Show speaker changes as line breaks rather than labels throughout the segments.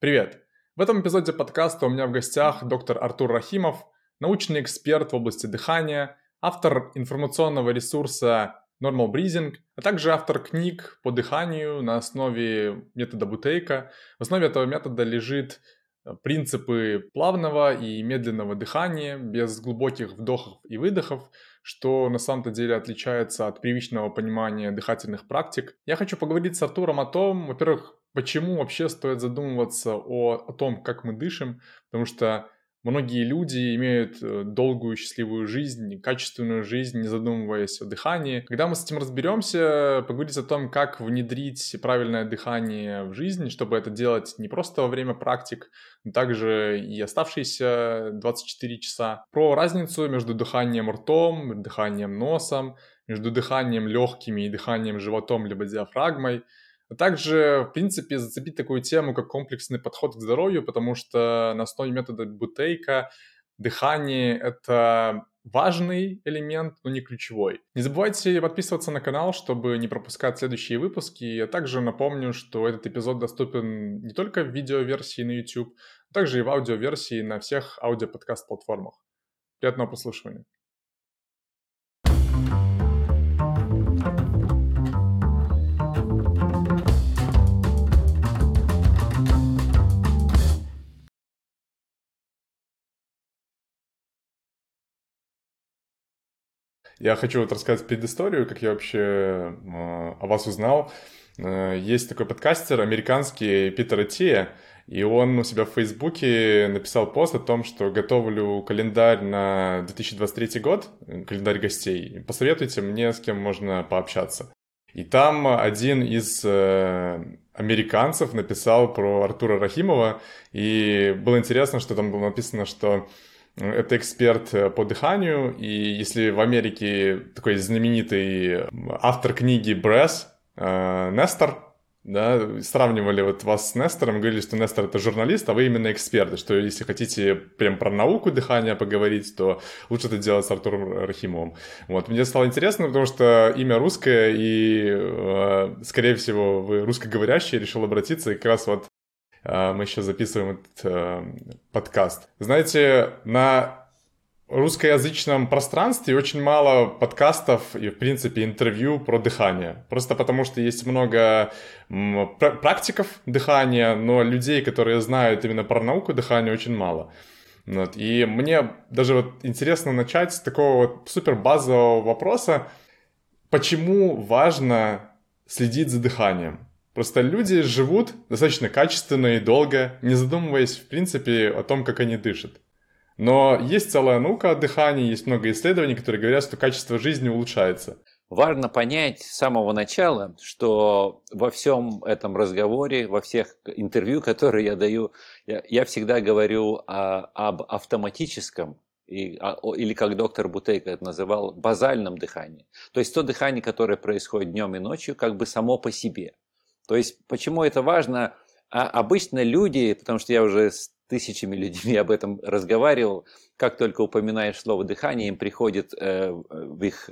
Привет! В этом эпизоде подкаста у меня в гостях доктор Артур Рахимов, научный эксперт в области дыхания, автор информационного ресурса Normal Breathing, а также автор книг по дыханию на основе метода Бутейка. В основе этого метода лежит э, принципы плавного и медленного дыхания без глубоких вдохов и выдохов, что на самом-то деле отличается от привычного понимания дыхательных практик. Я хочу поговорить с Артуром о том, во-первых, почему вообще стоит задумываться о, о том, как мы дышим, потому что многие люди имеют э, долгую счастливую жизнь, качественную жизнь, не задумываясь о дыхании. Когда мы с этим разберемся, поговорить о том, как внедрить правильное дыхание в жизнь, чтобы это делать не просто во время практик, но также и оставшиеся 24 часа. Про разницу между дыханием ртом, дыханием носом, между дыханием легкими и дыханием животом либо диафрагмой – также, в принципе, зацепить такую тему, как комплексный подход к здоровью, потому что на основе метода Бутейка дыхание — это важный элемент, но не ключевой. Не забывайте подписываться на канал, чтобы не пропускать следующие выпуски. Я также напомню, что этот эпизод доступен не только в видеоверсии на YouTube, но также и в аудиоверсии на всех аудиоподкаст-платформах. Приятного прослушивания. Я хочу вот рассказать предысторию, как я вообще э, о вас узнал. Э, есть такой подкастер американский Питер Тия, и он у себя в Фейсбуке написал пост о том, что готовлю календарь на 2023 год, календарь гостей. Посоветуйте мне, с кем можно пообщаться. И там один из э, американцев написал про Артура Рахимова, и было интересно, что там было написано, что это эксперт э, по дыханию, и если в Америке такой знаменитый автор книги Бресс, э, Нестор, да, сравнивали вот вас с Нестором, говорили, что Нестор это журналист, а вы именно эксперты, что если хотите прям про науку дыхания поговорить, то лучше это делать с Артуром Рахимовым. Вот, мне стало интересно, потому что имя русское, и, э, скорее всего, вы русскоговорящий, решил обратиться, и как раз вот мы еще записываем этот э, подкаст. Знаете, на русскоязычном пространстве очень мало подкастов и, в принципе, интервью про дыхание. Просто потому, что есть много практиков дыхания, но людей, которые знают именно про науку дыхания, очень мало. Вот. И мне даже вот интересно начать с такого вот супер базового вопроса, почему важно следить за дыханием? Просто люди живут достаточно качественно и долго, не задумываясь, в принципе, о том, как они дышат. Но есть целая наука о дыхании, есть много исследований, которые говорят, что качество жизни улучшается.
Важно понять с самого начала, что во всем этом разговоре, во всех интервью, которые я даю, я, я всегда говорю о, об автоматическом и, или как доктор Бутейко это называл, базальном дыхании. То есть то дыхание, которое происходит днем и ночью, как бы само по себе. То есть, почему это важно? А обычно люди, потому что я уже с тысячами людьми об этом разговаривал, как только упоминаешь слово дыхание, им приходит э, в их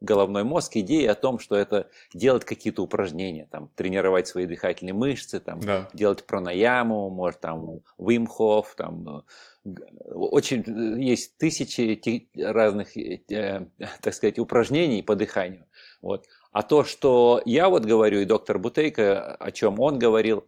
головной мозг идея о том, что это делать какие-то упражнения, там, тренировать свои дыхательные мышцы, там, да. делать пранаяму, может, там, Hof, там, э, очень есть тысячи разных, э, так сказать, упражнений по дыханию. Вот. А то, что я вот говорю, и доктор Бутейко, о чем он говорил,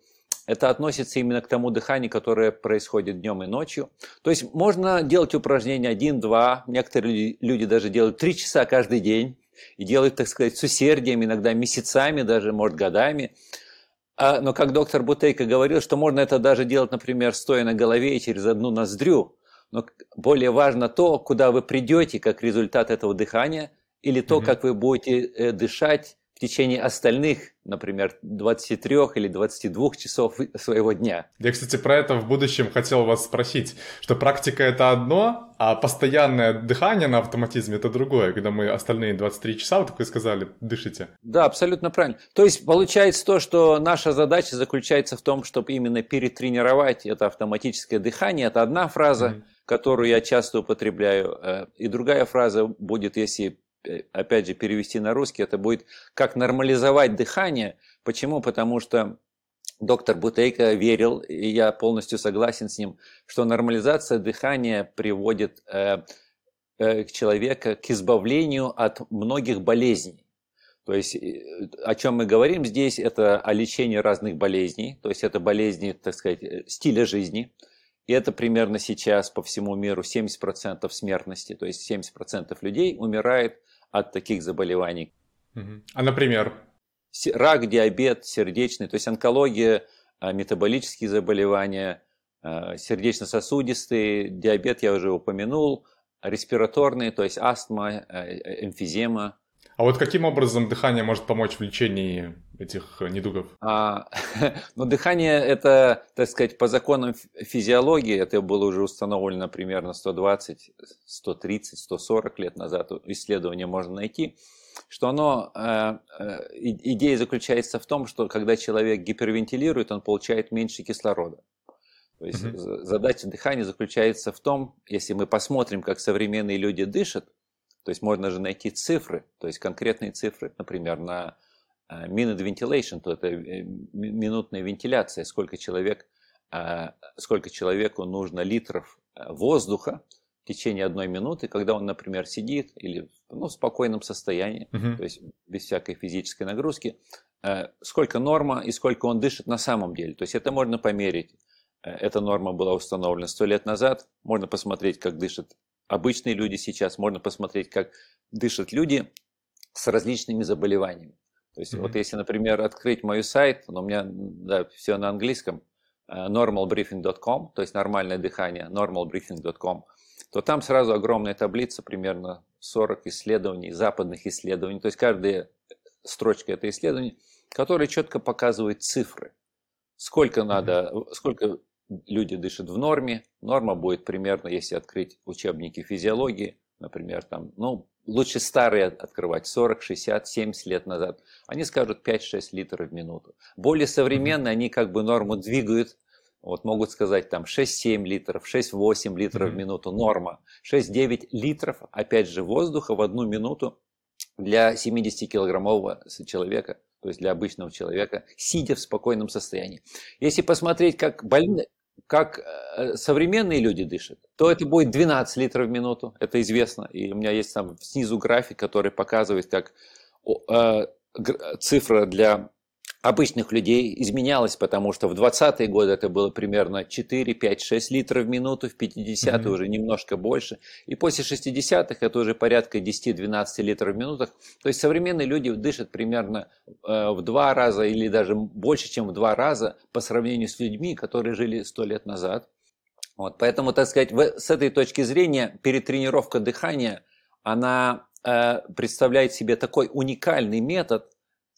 это относится именно к тому дыханию, которое происходит днем и ночью. То есть можно делать упражнения один-два, некоторые люди даже делают три часа каждый день и делают, так сказать, с усердием, иногда месяцами, даже, может, годами. А, но как доктор Бутейко говорил, что можно это даже делать, например, стоя на голове и через одну ноздрю. Но более важно то, куда вы придете как результат этого дыхания – или то, угу. как вы будете э, дышать в течение остальных, например, 23 или 22 часов своего дня.
Я, кстати, про это в будущем хотел вас спросить, что практика это одно, а постоянное дыхание на автоматизме это другое, когда мы остальные 23 часа, вот вы сказали, дышите.
Да, абсолютно правильно. То есть получается то, что наша задача заключается в том, чтобы именно перетренировать это автоматическое дыхание. Это одна фраза, mm которую я часто употребляю. Э, и другая фраза будет, если опять же, перевести на русский, это будет как нормализовать дыхание. Почему? Потому что доктор Бутейко верил, и я полностью согласен с ним, что нормализация дыхания приводит э, э, человека к избавлению от многих болезней. То есть э, о чем мы говорим здесь, это о лечении разных болезней, то есть это болезни, так сказать, стиля жизни. И это примерно сейчас по всему миру 70% смертности, то есть 70% людей умирает от таких заболеваний.
А, например?
Рак, диабет, сердечный, то есть онкология, а, метаболические заболевания, а, сердечно-сосудистые, диабет я уже упомянул, респираторные, то есть астма, э, эмфизема,
а вот каким образом дыхание может помочь в лечении этих недугов? А,
ну, дыхание это, так сказать, по законам физиологии, это было уже установлено примерно 120, 130, 140 лет назад, исследования можно найти, что оно, э, э, идея заключается в том, что когда человек гипервентилирует, он получает меньше кислорода. То есть mm-hmm. задача дыхания заключается в том, если мы посмотрим, как современные люди дышат, то есть можно же найти цифры, то есть конкретные цифры, например, на э, minute ventilation, то это э, минутная вентиляция, сколько человек, э, сколько человеку нужно литров воздуха в течение одной минуты, когда он, например, сидит или ну, в спокойном состоянии, uh-huh. то есть без всякой физической нагрузки, сколько норма и сколько он дышит на самом деле. То есть это можно померить. Эта норма была установлена сто лет назад. Можно посмотреть, как дышит обычные люди сейчас, можно посмотреть, как дышат люди с различными заболеваниями. То есть mm-hmm. вот если, например, открыть мой сайт, но у меня да, все на английском, э, normalbriefing.com, то есть нормальное дыхание, normalbriefing.com, то там сразу огромная таблица, примерно 40 исследований, западных исследований, то есть каждая строчка это исследование, которое четко показывает цифры. Сколько надо, сколько люди дышат в норме. Норма будет примерно, если открыть учебники физиологии, например, там, ну, лучше старые открывать, 40, 60, 70 лет назад. Они скажут 5-6 литров в минуту. Более современные, они как бы норму двигают, вот могут сказать там 6-7 литров, 6-8 литров в минуту норма, 6-9 литров, опять же, воздуха в одну минуту для 70-килограммового человека, то есть для обычного человека, сидя в спокойном состоянии. Если посмотреть, как больные, как э, современные люди дышат, то это будет 12 литров в минуту, это известно. И у меня есть там снизу график, который показывает, как э, цифра для обычных людей изменялось, потому что в 20-е годы это было примерно 4, 5, 6 литров в минуту, в 50-е mm-hmm. уже немножко больше, и после 60-х это уже порядка 10-12 литров в минуту. То есть современные люди дышат примерно э, в два раза или даже больше, чем в два раза по сравнению с людьми, которые жили 100 лет назад. Вот, поэтому, так сказать, в, с этой точки зрения перетренировка дыхания, она э, представляет себе такой уникальный метод,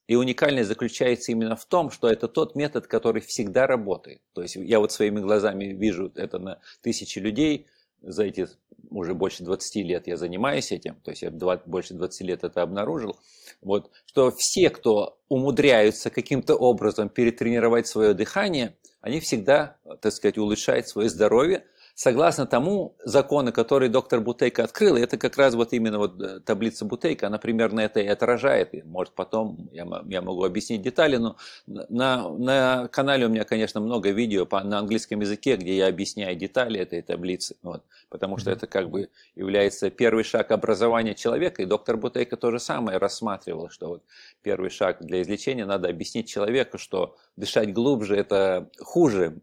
и уникальность заключается именно в том, что это тот метод, который всегда работает. То есть я вот своими глазами вижу это на тысячи людей, за эти уже больше 20 лет я занимаюсь этим, то есть я 20, больше 20 лет это обнаружил, вот, что все, кто умудряются каким-то образом перетренировать свое дыхание, они всегда, так сказать, улучшают свое здоровье, согласно тому закону, который доктор Бутейко открыл, это как раз вот именно вот э, таблица Бутейко, она примерно это и отражает. И, может, потом я, я могу объяснить детали, но на, на канале у меня, конечно, много видео по, на английском языке, где я объясняю детали этой таблицы, вот, потому что это как бы является первый шаг образования человека, и доктор Бутейко то же самое рассматривал, что вот первый шаг для излечения надо объяснить человеку, что дышать глубже это хуже,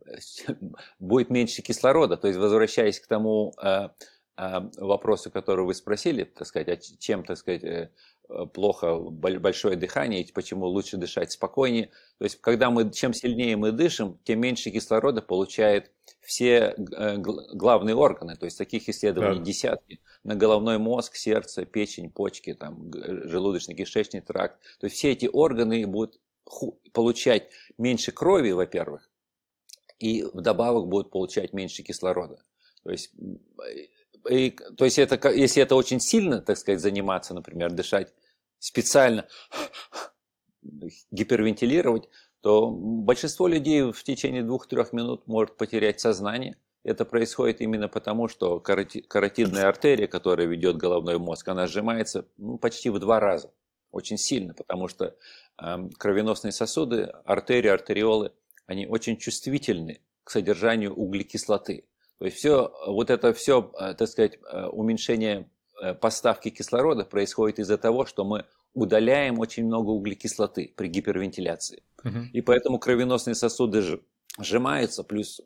будет меньше кислорода, то есть возвращаясь к тому э, э, вопросу, который вы спросили, так сказать, а чем, так сказать, э, плохо большое дыхание, и почему лучше дышать спокойнее. То есть, когда мы, чем сильнее мы дышим, тем меньше кислорода получают все главные органы. То есть, таких исследований да. десятки. На головной мозг, сердце, печень, почки, там, желудочно-кишечный тракт. То есть, все эти органы будут получать меньше крови, во-первых, и вдобавок будут получать меньше кислорода. То есть, и, то есть это, если это очень сильно, так сказать, заниматься, например, дышать специально, гипервентилировать, то большинство людей в течение двух-трех минут может потерять сознание. Это происходит именно потому, что каротидная артерия, которая ведет головной мозг, она сжимается ну, почти в два раза, очень сильно, потому что э, кровеносные сосуды, артерии, артериолы, они очень чувствительны к содержанию углекислоты. То есть все, вот это все, э, так сказать, э, уменьшение э, поставки кислорода происходит из-за того, что мы удаляем очень много углекислоты при гипервентиляции. Угу. И поэтому кровеносные сосуды сжимаются, плюс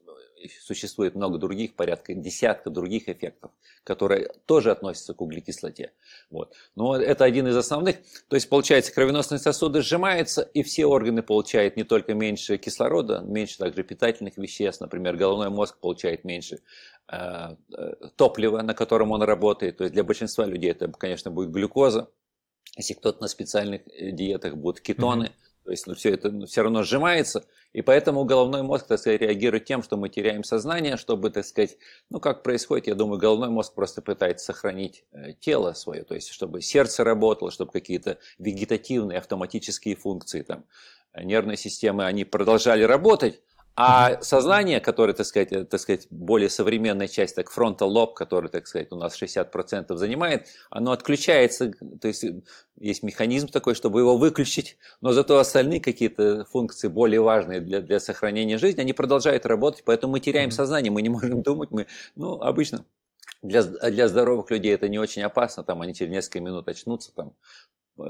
существует много других, порядка десятка других эффектов, которые тоже относятся к углекислоте. Вот. Но это один из основных. То есть, получается, кровеносные сосуды сжимаются, и все органы получают не только меньше кислорода, меньше также питательных веществ. Например, головной мозг получает меньше э, э, топлива, на котором он работает. То есть, для большинства людей это, конечно, будет глюкоза. Если кто-то на специальных э, диетах будут кетоны. Mm-hmm то есть ну, все это ну, все равно сжимается, и поэтому головной мозг, так сказать, реагирует тем, что мы теряем сознание, чтобы, так сказать, ну как происходит, я думаю, головной мозг просто пытается сохранить э, тело свое, то есть чтобы сердце работало, чтобы какие-то вегетативные автоматические функции там э, нервной системы, они продолжали работать, а сознание, которое, так сказать, э, так сказать, более современная часть, так фронтал лоб, который, так сказать, у нас 60% занимает, оно отключается, то есть э, есть механизм такой, чтобы его выключить, но зато остальные какие-то функции более важные для, для сохранения жизни, они продолжают работать, поэтому мы теряем сознание, мы не можем думать, мы, ну, обычно для, для здоровых людей это не очень опасно, там они через несколько минут очнутся, там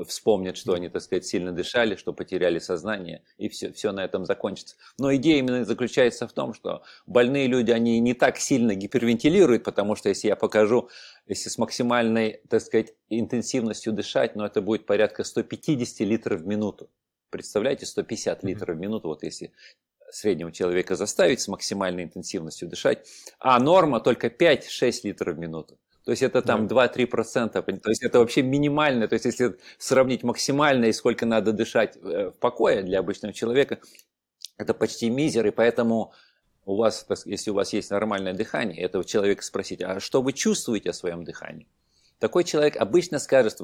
вспомнят, что они, так сказать, сильно дышали, что потеряли сознание, и все, все на этом закончится. Но идея именно заключается в том, что больные люди, они не так сильно гипервентилируют, потому что если я покажу, если с максимальной, так сказать, интенсивностью дышать, но это будет порядка 150 литров в минуту. Представляете, 150 литров в минуту, вот если среднего человека заставить с максимальной интенсивностью дышать, а норма только 5-6 литров в минуту. То есть это там да. 2-3%. То есть это вообще минимально. То есть если сравнить максимально и сколько надо дышать э, в покое для обычного человека, это почти мизер. И поэтому у вас, если у вас есть нормальное дыхание, этого человека спросить, а что вы чувствуете о своем дыхании? Такой человек обычно скажет,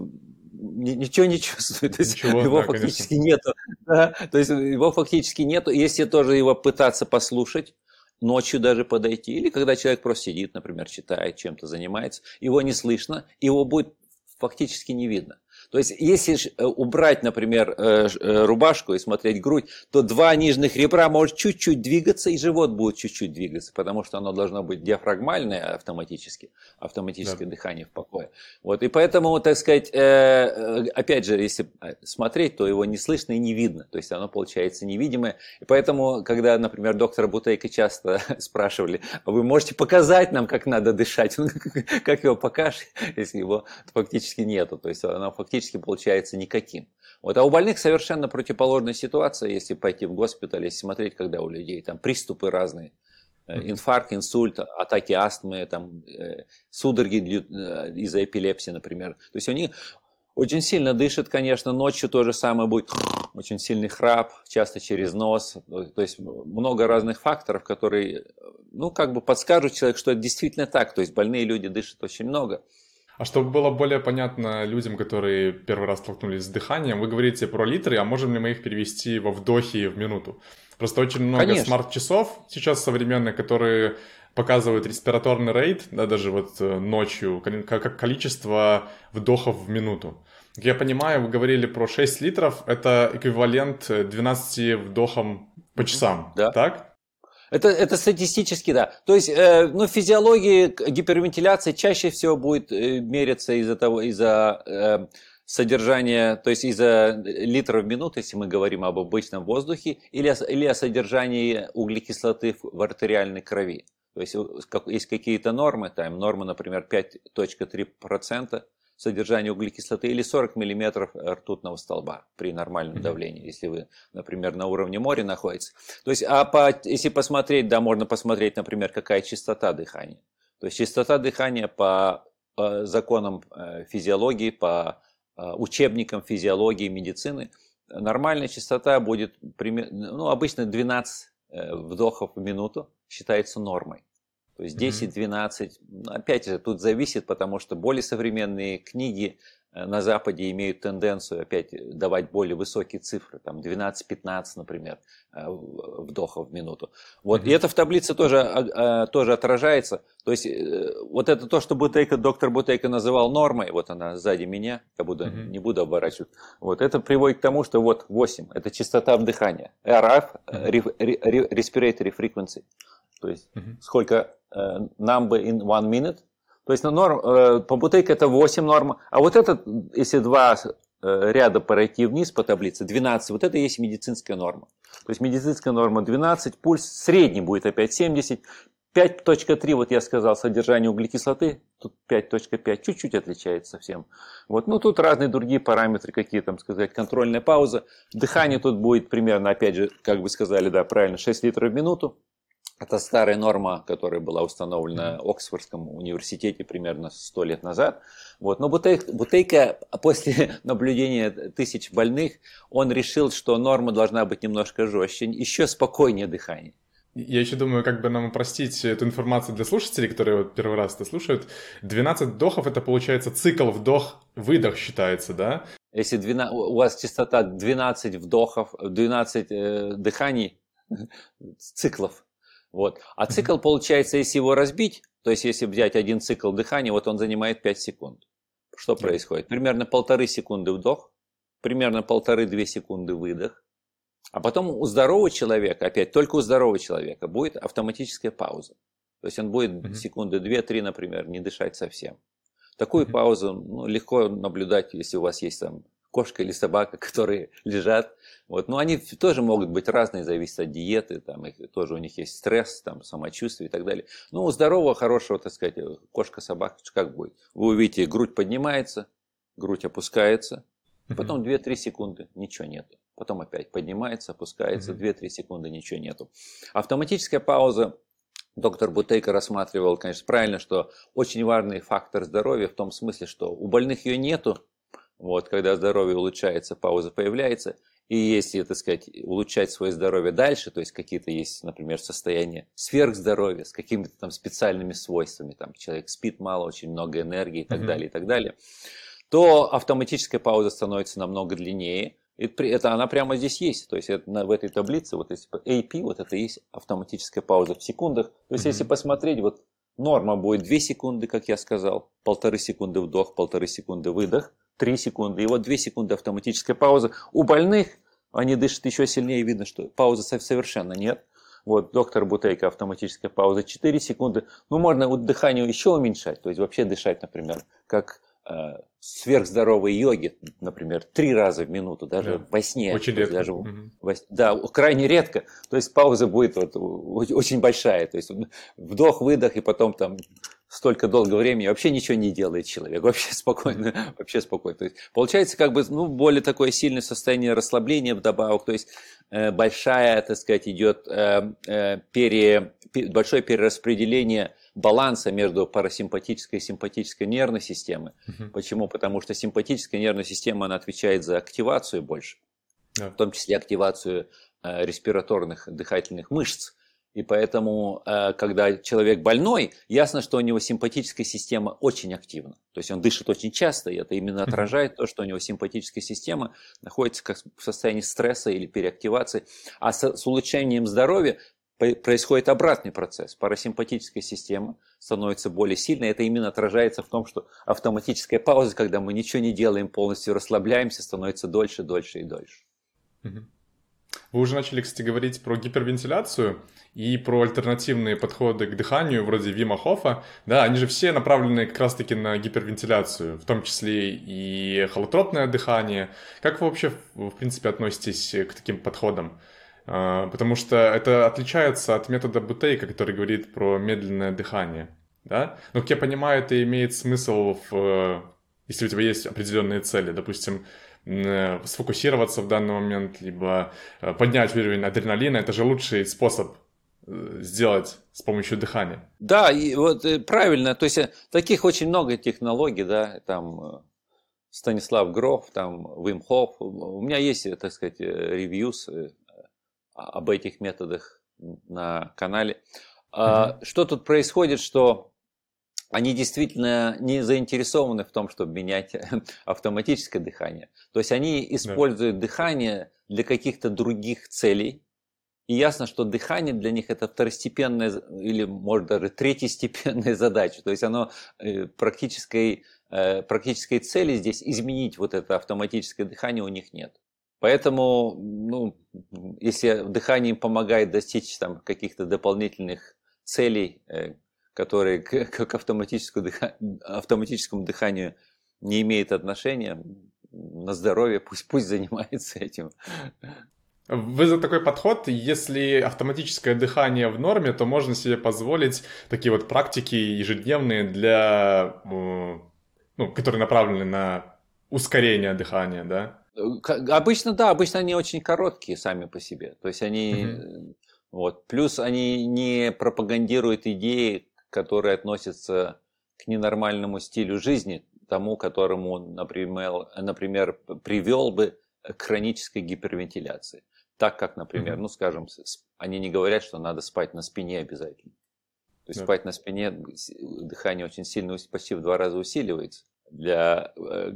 ничего не чувствует, то есть ничего, его да, фактически конечно. нету. Да, то есть его фактически нету. Если тоже его пытаться послушать, ночью даже подойти, или когда человек просто сидит, например, читает, чем-то занимается, его не слышно, его будет фактически не видно. То есть, если э, убрать, например, э, э, рубашку и смотреть грудь, то два нижних ребра может чуть-чуть двигаться, и живот будет чуть-чуть двигаться, потому что оно должно быть диафрагмальное автоматически, автоматическое да. дыхание в покое. Вот, и поэтому, так сказать, опять же, если смотреть, то его не слышно и не видно, то есть оно получается невидимое. И поэтому, когда, например, доктора Бутейка часто спрашивали, а вы можете показать нам, как надо дышать? Как его покажешь, если его фактически нету, то есть оно фактически фактически получается никаким. Вот, а у больных совершенно противоположная ситуация, если пойти в госпиталь, если смотреть, когда у людей там приступы разные, э, инфаркт, инсульт, атаки астмы, там, э, судороги э, из-за эпилепсии, например. То есть они очень сильно дышат, конечно, ночью то же самое будет, очень сильный храп, часто через нос. То есть много разных факторов, которые, ну, как бы подскажут человеку, что это действительно так. То есть больные люди дышат очень много.
А чтобы было более понятно людям, которые первый раз столкнулись с дыханием, вы говорите про литры, а можем ли мы их перевести во вдохи в минуту? Просто очень много смарт-часов сейчас современных, которые показывают респираторный рейд, да, даже вот э, ночью, как количество вдохов в минуту. Как я понимаю, вы говорили про 6 литров, это эквивалент 12 вдохам по часам, да. так?
Это, это статистически, да. То есть, э, ну, физиологии гипервентиляции чаще всего будет э, мериться из-за того, из-за э, содержания, то есть из-за литров в минуту, если мы говорим об обычном воздухе, или, или о содержании углекислоты в артериальной крови. То есть есть какие-то нормы, там норма, например, 5.3%, содержание углекислоты или 40 мм ртутного столба при нормальном давлении, если вы, например, на уровне моря находитесь. То есть, а по, если посмотреть, да, можно посмотреть, например, какая частота дыхания. То есть частота дыхания по, по законам э, физиологии, по э, учебникам физиологии и медицины, нормальная частота будет ну, обычно 12 э, вдохов в минуту считается нормой. То есть 10-12, опять же, тут зависит, потому что более современные книги на Западе имеют тенденцию опять давать более высокие цифры, там 12-15, например, э, вдохов в минуту. Вот, mm-hmm. и это в таблице тоже, а, а, тоже отражается. То есть, э, вот это то, что Бутейко, доктор Бутейко называл нормой, вот она сзади меня, я буду, mm-hmm. не буду оборачивать, вот, это приводит к тому, что вот 8, это частота вдыхания, RF, mm-hmm. respiratory frequency, то есть, mm-hmm. сколько number in one minute, то есть на норм, э, по бутейке это 8 норм, а вот этот, если два э, ряда пройти вниз по таблице, 12, вот это и есть медицинская норма. То есть медицинская норма 12, пульс средний будет опять 70, 5.3, вот я сказал, содержание углекислоты, тут 5.5, чуть-чуть отличается совсем. Вот, ну тут разные другие параметры, какие там сказать, контрольная пауза. Дыхание тут будет примерно, опять же, как вы сказали, да, правильно, 6 литров в минуту. Это старая норма, которая была установлена в Оксфордском университете примерно 100 лет назад. Вот. Но Бутейка, Бутейка после наблюдения тысяч больных, он решил, что норма должна быть немножко жестче, еще спокойнее дыхание.
Я еще думаю, как бы нам упростить эту информацию для слушателей, которые вот первый раз это слушают. 12 вдохов это получается цикл вдох-выдох считается, да?
Если 12, у вас частота 12 вдохов, 12 э, дыханий, циклов, вот. А цикл получается, если его разбить, то есть если взять один цикл дыхания, вот он занимает 5 секунд. Что происходит? Примерно полторы секунды вдох, примерно полторы-две секунды выдох. А потом у здорового человека, опять только у здорового человека, будет автоматическая пауза. То есть он будет mm-hmm. секунды 2-3, например, не дышать совсем. Такую mm-hmm. паузу ну, легко наблюдать, если у вас есть там кошка или собака, которые лежат. Вот. Но они тоже могут быть разные, зависит от диеты, там, их, тоже у них есть стресс, там, самочувствие и так далее. Ну, у здорового, хорошего, так сказать, кошка-собака, как будет? Вы увидите, грудь поднимается, грудь опускается, потом 2-3 секунды, ничего нету. Потом опять поднимается, опускается, 2-3 секунды, ничего нету. Автоматическая пауза Доктор Бутейко рассматривал, конечно, правильно, что очень важный фактор здоровья в том смысле, что у больных ее нету, вот, когда здоровье улучшается, пауза появляется. И если, так сказать, улучшать свое здоровье дальше, то есть какие-то есть, например, состояния сверхздоровья с какими-то там специальными свойствами, там человек спит мало, очень много энергии и так mm-hmm. далее, и так далее, то автоматическая пауза становится намного длиннее. И это она прямо здесь есть. То есть это, в этой таблице, вот если AP, вот это и есть автоматическая пауза в секундах. То есть mm-hmm. если посмотреть, вот норма будет 2 секунды, как я сказал, полторы секунды вдох, полторы секунды выдох. 3 секунды, и вот 2 секунды автоматическая пауза. У больных они дышат еще сильнее, видно, что паузы совершенно нет. Вот, доктор Бутейко, автоматическая пауза 4 секунды. Ну, можно вот дыхание еще уменьшать, то есть вообще дышать, например, как э, сверхздоровые йоги, например, три раза в минуту, даже да. во сне.
Очень редко.
Даже, угу. во, да, крайне редко. То есть пауза будет вот, очень большая. То есть вдох, выдох, и потом там столько долгого времени вообще ничего не делает человек, вообще спокойно, вообще спокойно. То есть получается как бы ну, более такое сильное состояние расслабления вдобавок, то есть э, большая, так сказать, идет э, э, пере, большое перераспределение баланса между парасимпатической и симпатической нервной системой. Угу. Почему? Потому что симпатическая нервная система, она отвечает за активацию больше, да. в том числе активацию э, респираторных дыхательных мышц. И поэтому, э, когда человек больной, ясно, что у него симпатическая система очень активна. То есть он дышит очень часто, и это именно отражает то, что у него симпатическая система находится в состоянии стресса или переактивации. А с улучшением здоровья происходит обратный процесс. Парасимпатическая система становится более сильной. Это именно отражается в том, что автоматическая пауза, когда мы ничего не делаем, полностью расслабляемся, становится дольше, дольше и дольше.
Вы уже начали, кстати, говорить про гипервентиляцию и про альтернативные подходы к дыханию, вроде Вима Хофа. Да, они же все направлены как раз-таки на гипервентиляцию, в том числе и холотропное дыхание. Как вы вообще, в принципе, относитесь к таким подходам? А, потому что это отличается от метода Бутейка, который говорит про медленное дыхание. Да? Но, как я понимаю, это имеет смысл, в, если у тебя есть определенные цели. Допустим, Э, сфокусироваться в данный момент, либо э, поднять уровень адреналина. Это же лучший способ э, сделать с помощью дыхания.
Да, и вот правильно. То есть таких очень много технологий, да, там Станислав Гров, там Вим Хофф. У меня есть, так сказать, ревьюс об этих методах на канале. Mm-hmm. Что тут происходит, что они действительно не заинтересованы в том, чтобы менять автоматическое дыхание. То есть они используют да. дыхание для каких-то других целей. И ясно, что дыхание для них это второстепенная или, может, даже третьестепенная задача. То есть оно э, практической, э, практической цели здесь изменить вот это автоматическое дыхание у них нет. Поэтому, ну, если дыхание помогает достичь там каких-то дополнительных целей, э, которые к, к автоматическому, дыха, автоматическому дыханию не имеют отношения, на здоровье пусть, пусть занимается этим.
Вы за такой подход, если автоматическое дыхание в норме, то можно себе позволить такие вот практики ежедневные для, ну, которые направлены на ускорение дыхания, да?
Обычно, да, обычно они очень короткие сами по себе. То есть они, mm-hmm. вот, плюс они не пропагандируют идеи, которые относятся к ненормальному стилю жизни, тому, которому, например, например привел бы к хронической гипервентиляции. Так как, например, mm-hmm. ну, скажем, они не говорят, что надо спать на спине обязательно. То есть yeah. спать на спине, дыхание очень сильно, почти в два раза усиливается для, э,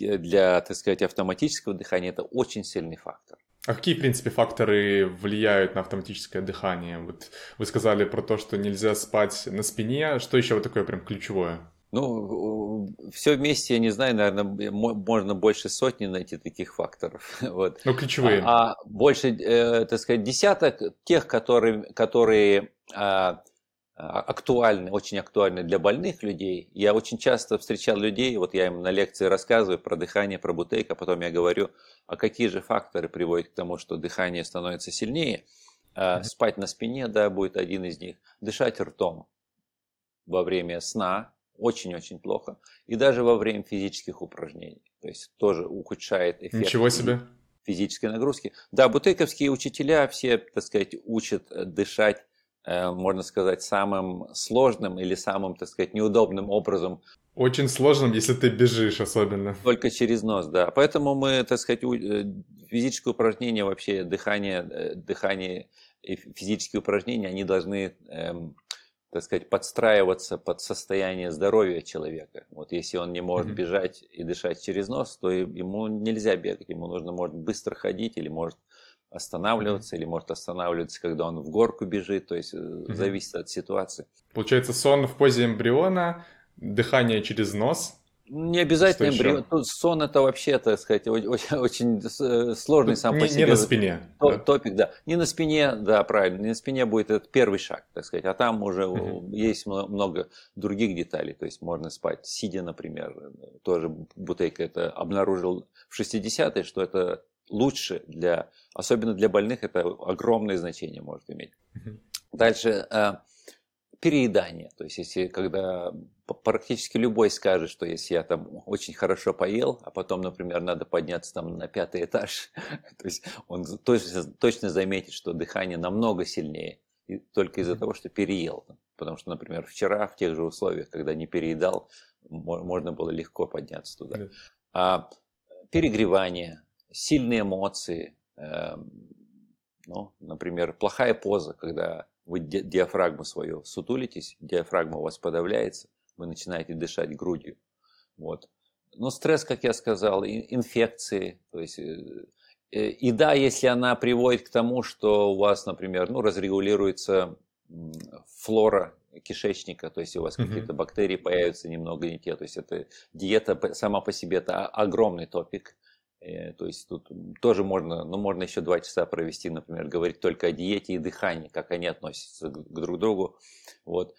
э, для, так сказать, автоматического дыхания это очень сильный фактор.
А какие, в принципе, факторы влияют на автоматическое дыхание? Вот вы сказали про то, что нельзя спать на спине. Что еще вот такое прям ключевое?
Ну, все вместе, я не знаю, наверное, можно больше сотни найти таких факторов. Вот.
Ну, ключевые.
А, а больше, э, так сказать, десяток тех, которые, которые а, а, актуальны, очень актуальны для больных людей. Я очень часто встречал людей, вот я им на лекции рассказываю про дыхание, про бутейк, а потом я говорю, а какие же факторы приводят к тому, что дыхание становится сильнее. Mm-hmm. Спать на спине, да, будет один из них. Дышать ртом во время сна очень-очень плохо. И даже во время физических упражнений. То есть тоже ухудшает эффект.
Ничего себе
физической нагрузки. Да, бутейковские учителя все, так сказать, учат дышать Э, можно сказать, самым сложным или самым, так сказать, неудобным образом.
Очень сложным, если ты бежишь особенно.
Только через нос, да. Поэтому мы, так сказать, э, физические упражнения, вообще дыхание, э, дыхание и физические упражнения, они должны, эм, так сказать, подстраиваться под состояние здоровья человека. Вот если он не может mm-hmm. бежать и дышать через нос, то ему нельзя бегать, ему нужно, может, быстро ходить или может останавливаться, или может останавливаться, когда он в горку бежит, то есть mm-hmm. зависит от ситуации.
Получается, сон в позе эмбриона, дыхание через нос.
Не обязательно эмбрион. Тут сон это вообще, так сказать, очень, очень э, сложный сам
не,
по себе.
Не на спине.
да? Топик, да. Не на спине, да, правильно. Не на спине будет этот первый шаг, так сказать. А там уже mm-hmm. есть много других деталей. То есть можно спать сидя, например. Тоже Бутейка это обнаружил в 60-е, что это лучше для, особенно для больных, это огромное значение может иметь. Дальше э, переедание. То есть, если когда практически любой скажет, что если я там очень хорошо поел, а потом, например, надо подняться там на пятый этаж, то есть он точно, точно заметит, что дыхание намного сильнее, и только из-за того, что переел. Потому что, например, вчера в тех же условиях, когда не переедал, можно было легко подняться туда. А перегревание, сильные эмоции, э, ну, например, плохая поза, когда вы диафрагму свою сутулитесь, диафрагма у вас подавляется, вы начинаете дышать грудью. Вот. Но стресс, как я сказал, инфекции, то есть э, и да, если она приводит к тому, что у вас, например, ну, разрегулируется флора кишечника, то есть у вас mm-hmm. какие-то бактерии появятся немного не те, то есть это диета сама по себе это огромный топик, то есть тут тоже можно, ну, можно еще два часа провести, например, говорить только о диете и дыхании, как они относятся к друг другу. Вот.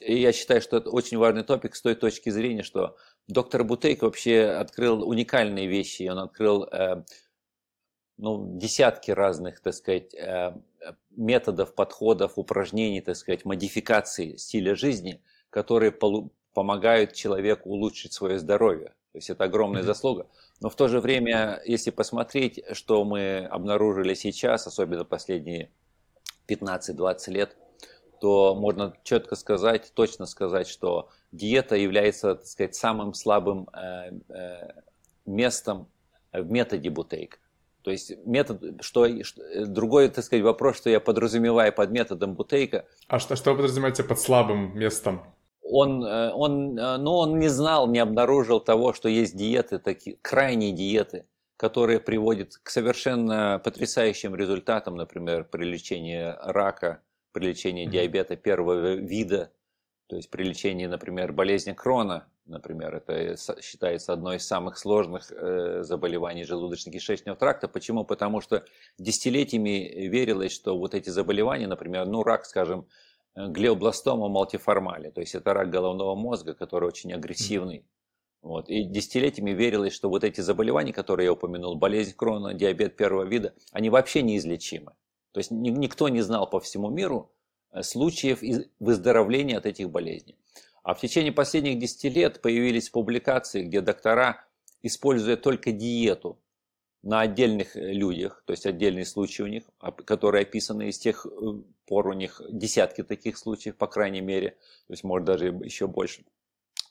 И я считаю, что это очень важный топик с той точки зрения, что доктор Бутейк вообще открыл уникальные вещи. Он открыл э, ну, десятки разных, так сказать, э, методов, подходов, упражнений, так сказать, модификации стиля жизни, которые помогают человеку улучшить свое здоровье. То есть это огромная заслуга. Но в то же время, если посмотреть, что мы обнаружили сейчас, особенно последние 15-20 лет, то можно четко сказать, точно сказать, что диета является, так сказать, самым слабым э, э, местом в методе Бутейка. То есть метод, что, что другой, так сказать, вопрос, что я подразумеваю под методом Бутейка.
А что, что подразумеваете под слабым местом?
Он, он, ну, он не знал, не обнаружил того, что есть диеты, такие крайние диеты, которые приводят к совершенно потрясающим результатам, например, при лечении рака, при лечении диабета первого вида, то есть при лечении, например, болезни Крона, например, это считается одной из самых сложных э, заболеваний желудочно-кишечного тракта. Почему? Потому что десятилетиями верилось, что вот эти заболевания, например, ну рак, скажем, э, глиобластома мультиформали, то есть это рак головного мозга, который очень агрессивный. Вот. И десятилетиями верилось, что вот эти заболевания, которые я упомянул, болезнь Крона, диабет первого вида, они вообще неизлечимы. То есть никто не знал по всему миру э, случаев выздоровления от этих болезней. А в течение последних 10 лет появились публикации, где доктора, используя только диету на отдельных э, людях, то есть отдельные случаи у них, которые описаны из тех э, пор у них десятки таких случаев, по крайней мере, то есть может даже еще больше,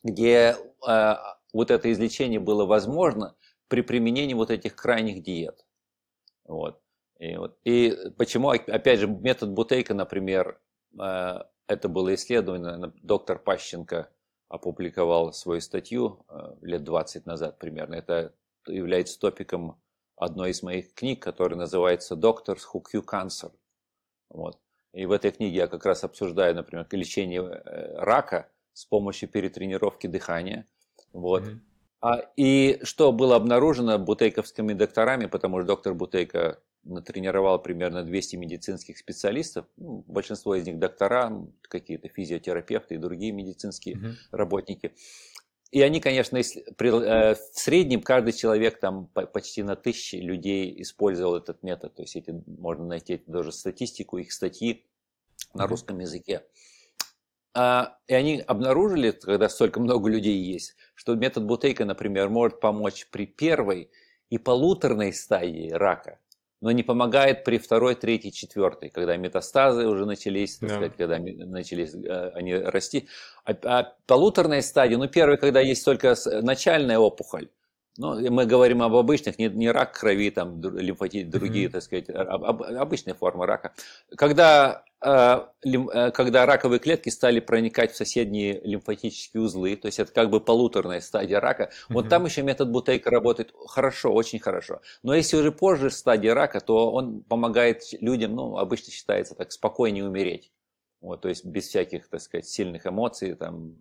где э, вот это излечение было возможно при применении вот этих крайних диет. Вот. И, вот. и почему, опять же, метод Бутейка, например, э, это было исследование, доктор Пащенко опубликовал свою статью э, лет 20 назад примерно. Это является топиком одной из моих книг, которая называется «Doctors Who Cure Cancer». Вот. И в этой книге я как раз обсуждаю, например, лечение э, рака с помощью перетренировки дыхания. Вот. Mm-hmm. А, и что было обнаружено бутейковскими докторами, потому что доктор Бутейко натренировал примерно 200 медицинских специалистов, ну, большинство из них доктора, какие-то физиотерапевты и другие медицинские mm-hmm. работники. И они, конечно, э, в среднем каждый человек там почти на тысячи людей использовал этот метод. То есть эти, можно найти даже статистику, их статьи на русском языке. А, и они обнаружили, когда столько много людей есть, что метод Бутейка, например, может помочь при первой и полуторной стадии рака но не помогает при второй, третьей, четвертой, когда метастазы уже начались, так да. сказать, когда начались э, они расти. А, а полуторная стадия, ну, первая, когда есть только начальная опухоль, ну, мы говорим об обычных, не, не рак крови, там, лимфатит, другие, mm-hmm. так сказать, об, об, обычные формы рака. Когда, когда раковые клетки стали проникать в соседние лимфатические узлы, то есть это как бы полуторная стадия рака, mm-hmm. вот там еще метод Бутейка работает хорошо, очень хорошо. Но если уже позже стадия рака, то он помогает людям, ну, обычно считается так, спокойнее умереть. Вот, то есть без всяких, так сказать, сильных эмоций, там,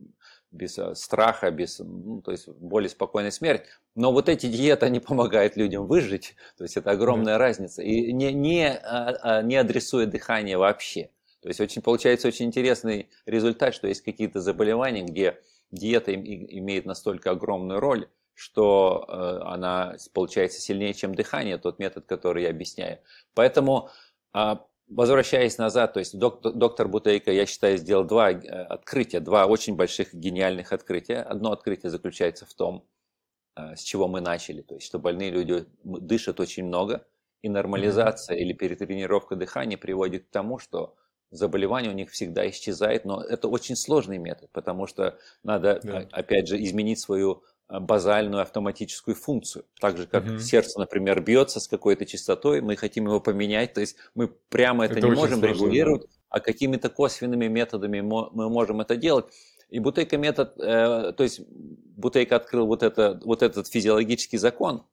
без э, страха, без, ну, то есть более спокойная смерть. Но вот эти диеты, они помогают людям выжить, то есть это огромная mm-hmm. разница, и не, не, а, а, не адресует дыхание вообще. То есть очень, получается очень интересный результат, что есть какие-то заболевания, где диета имеет настолько огромную роль, что э, она получается сильнее, чем дыхание, тот метод, который я объясняю. Поэтому а, Возвращаясь назад, то есть доктор, доктор Бутейко, я считаю, сделал два э, открытия, два очень больших гениальных открытия. Одно открытие заключается в том, э, с чего мы начали, то есть что больные люди дышат очень много, и нормализация или перетренировка дыхания приводит к тому, что заболевание у них всегда исчезает, но это очень сложный метод, потому что надо, yeah. опять же, изменить свою базальную автоматическую функцию. Так же, как угу. сердце, например, бьется с какой-то частотой, мы хотим его поменять, то есть мы прямо это, это не можем сложно, регулировать, да. а какими-то косвенными методами мы можем это делать. И Бутейка метод, э, то есть Бутейка открыл вот, это, вот этот физиологический закон,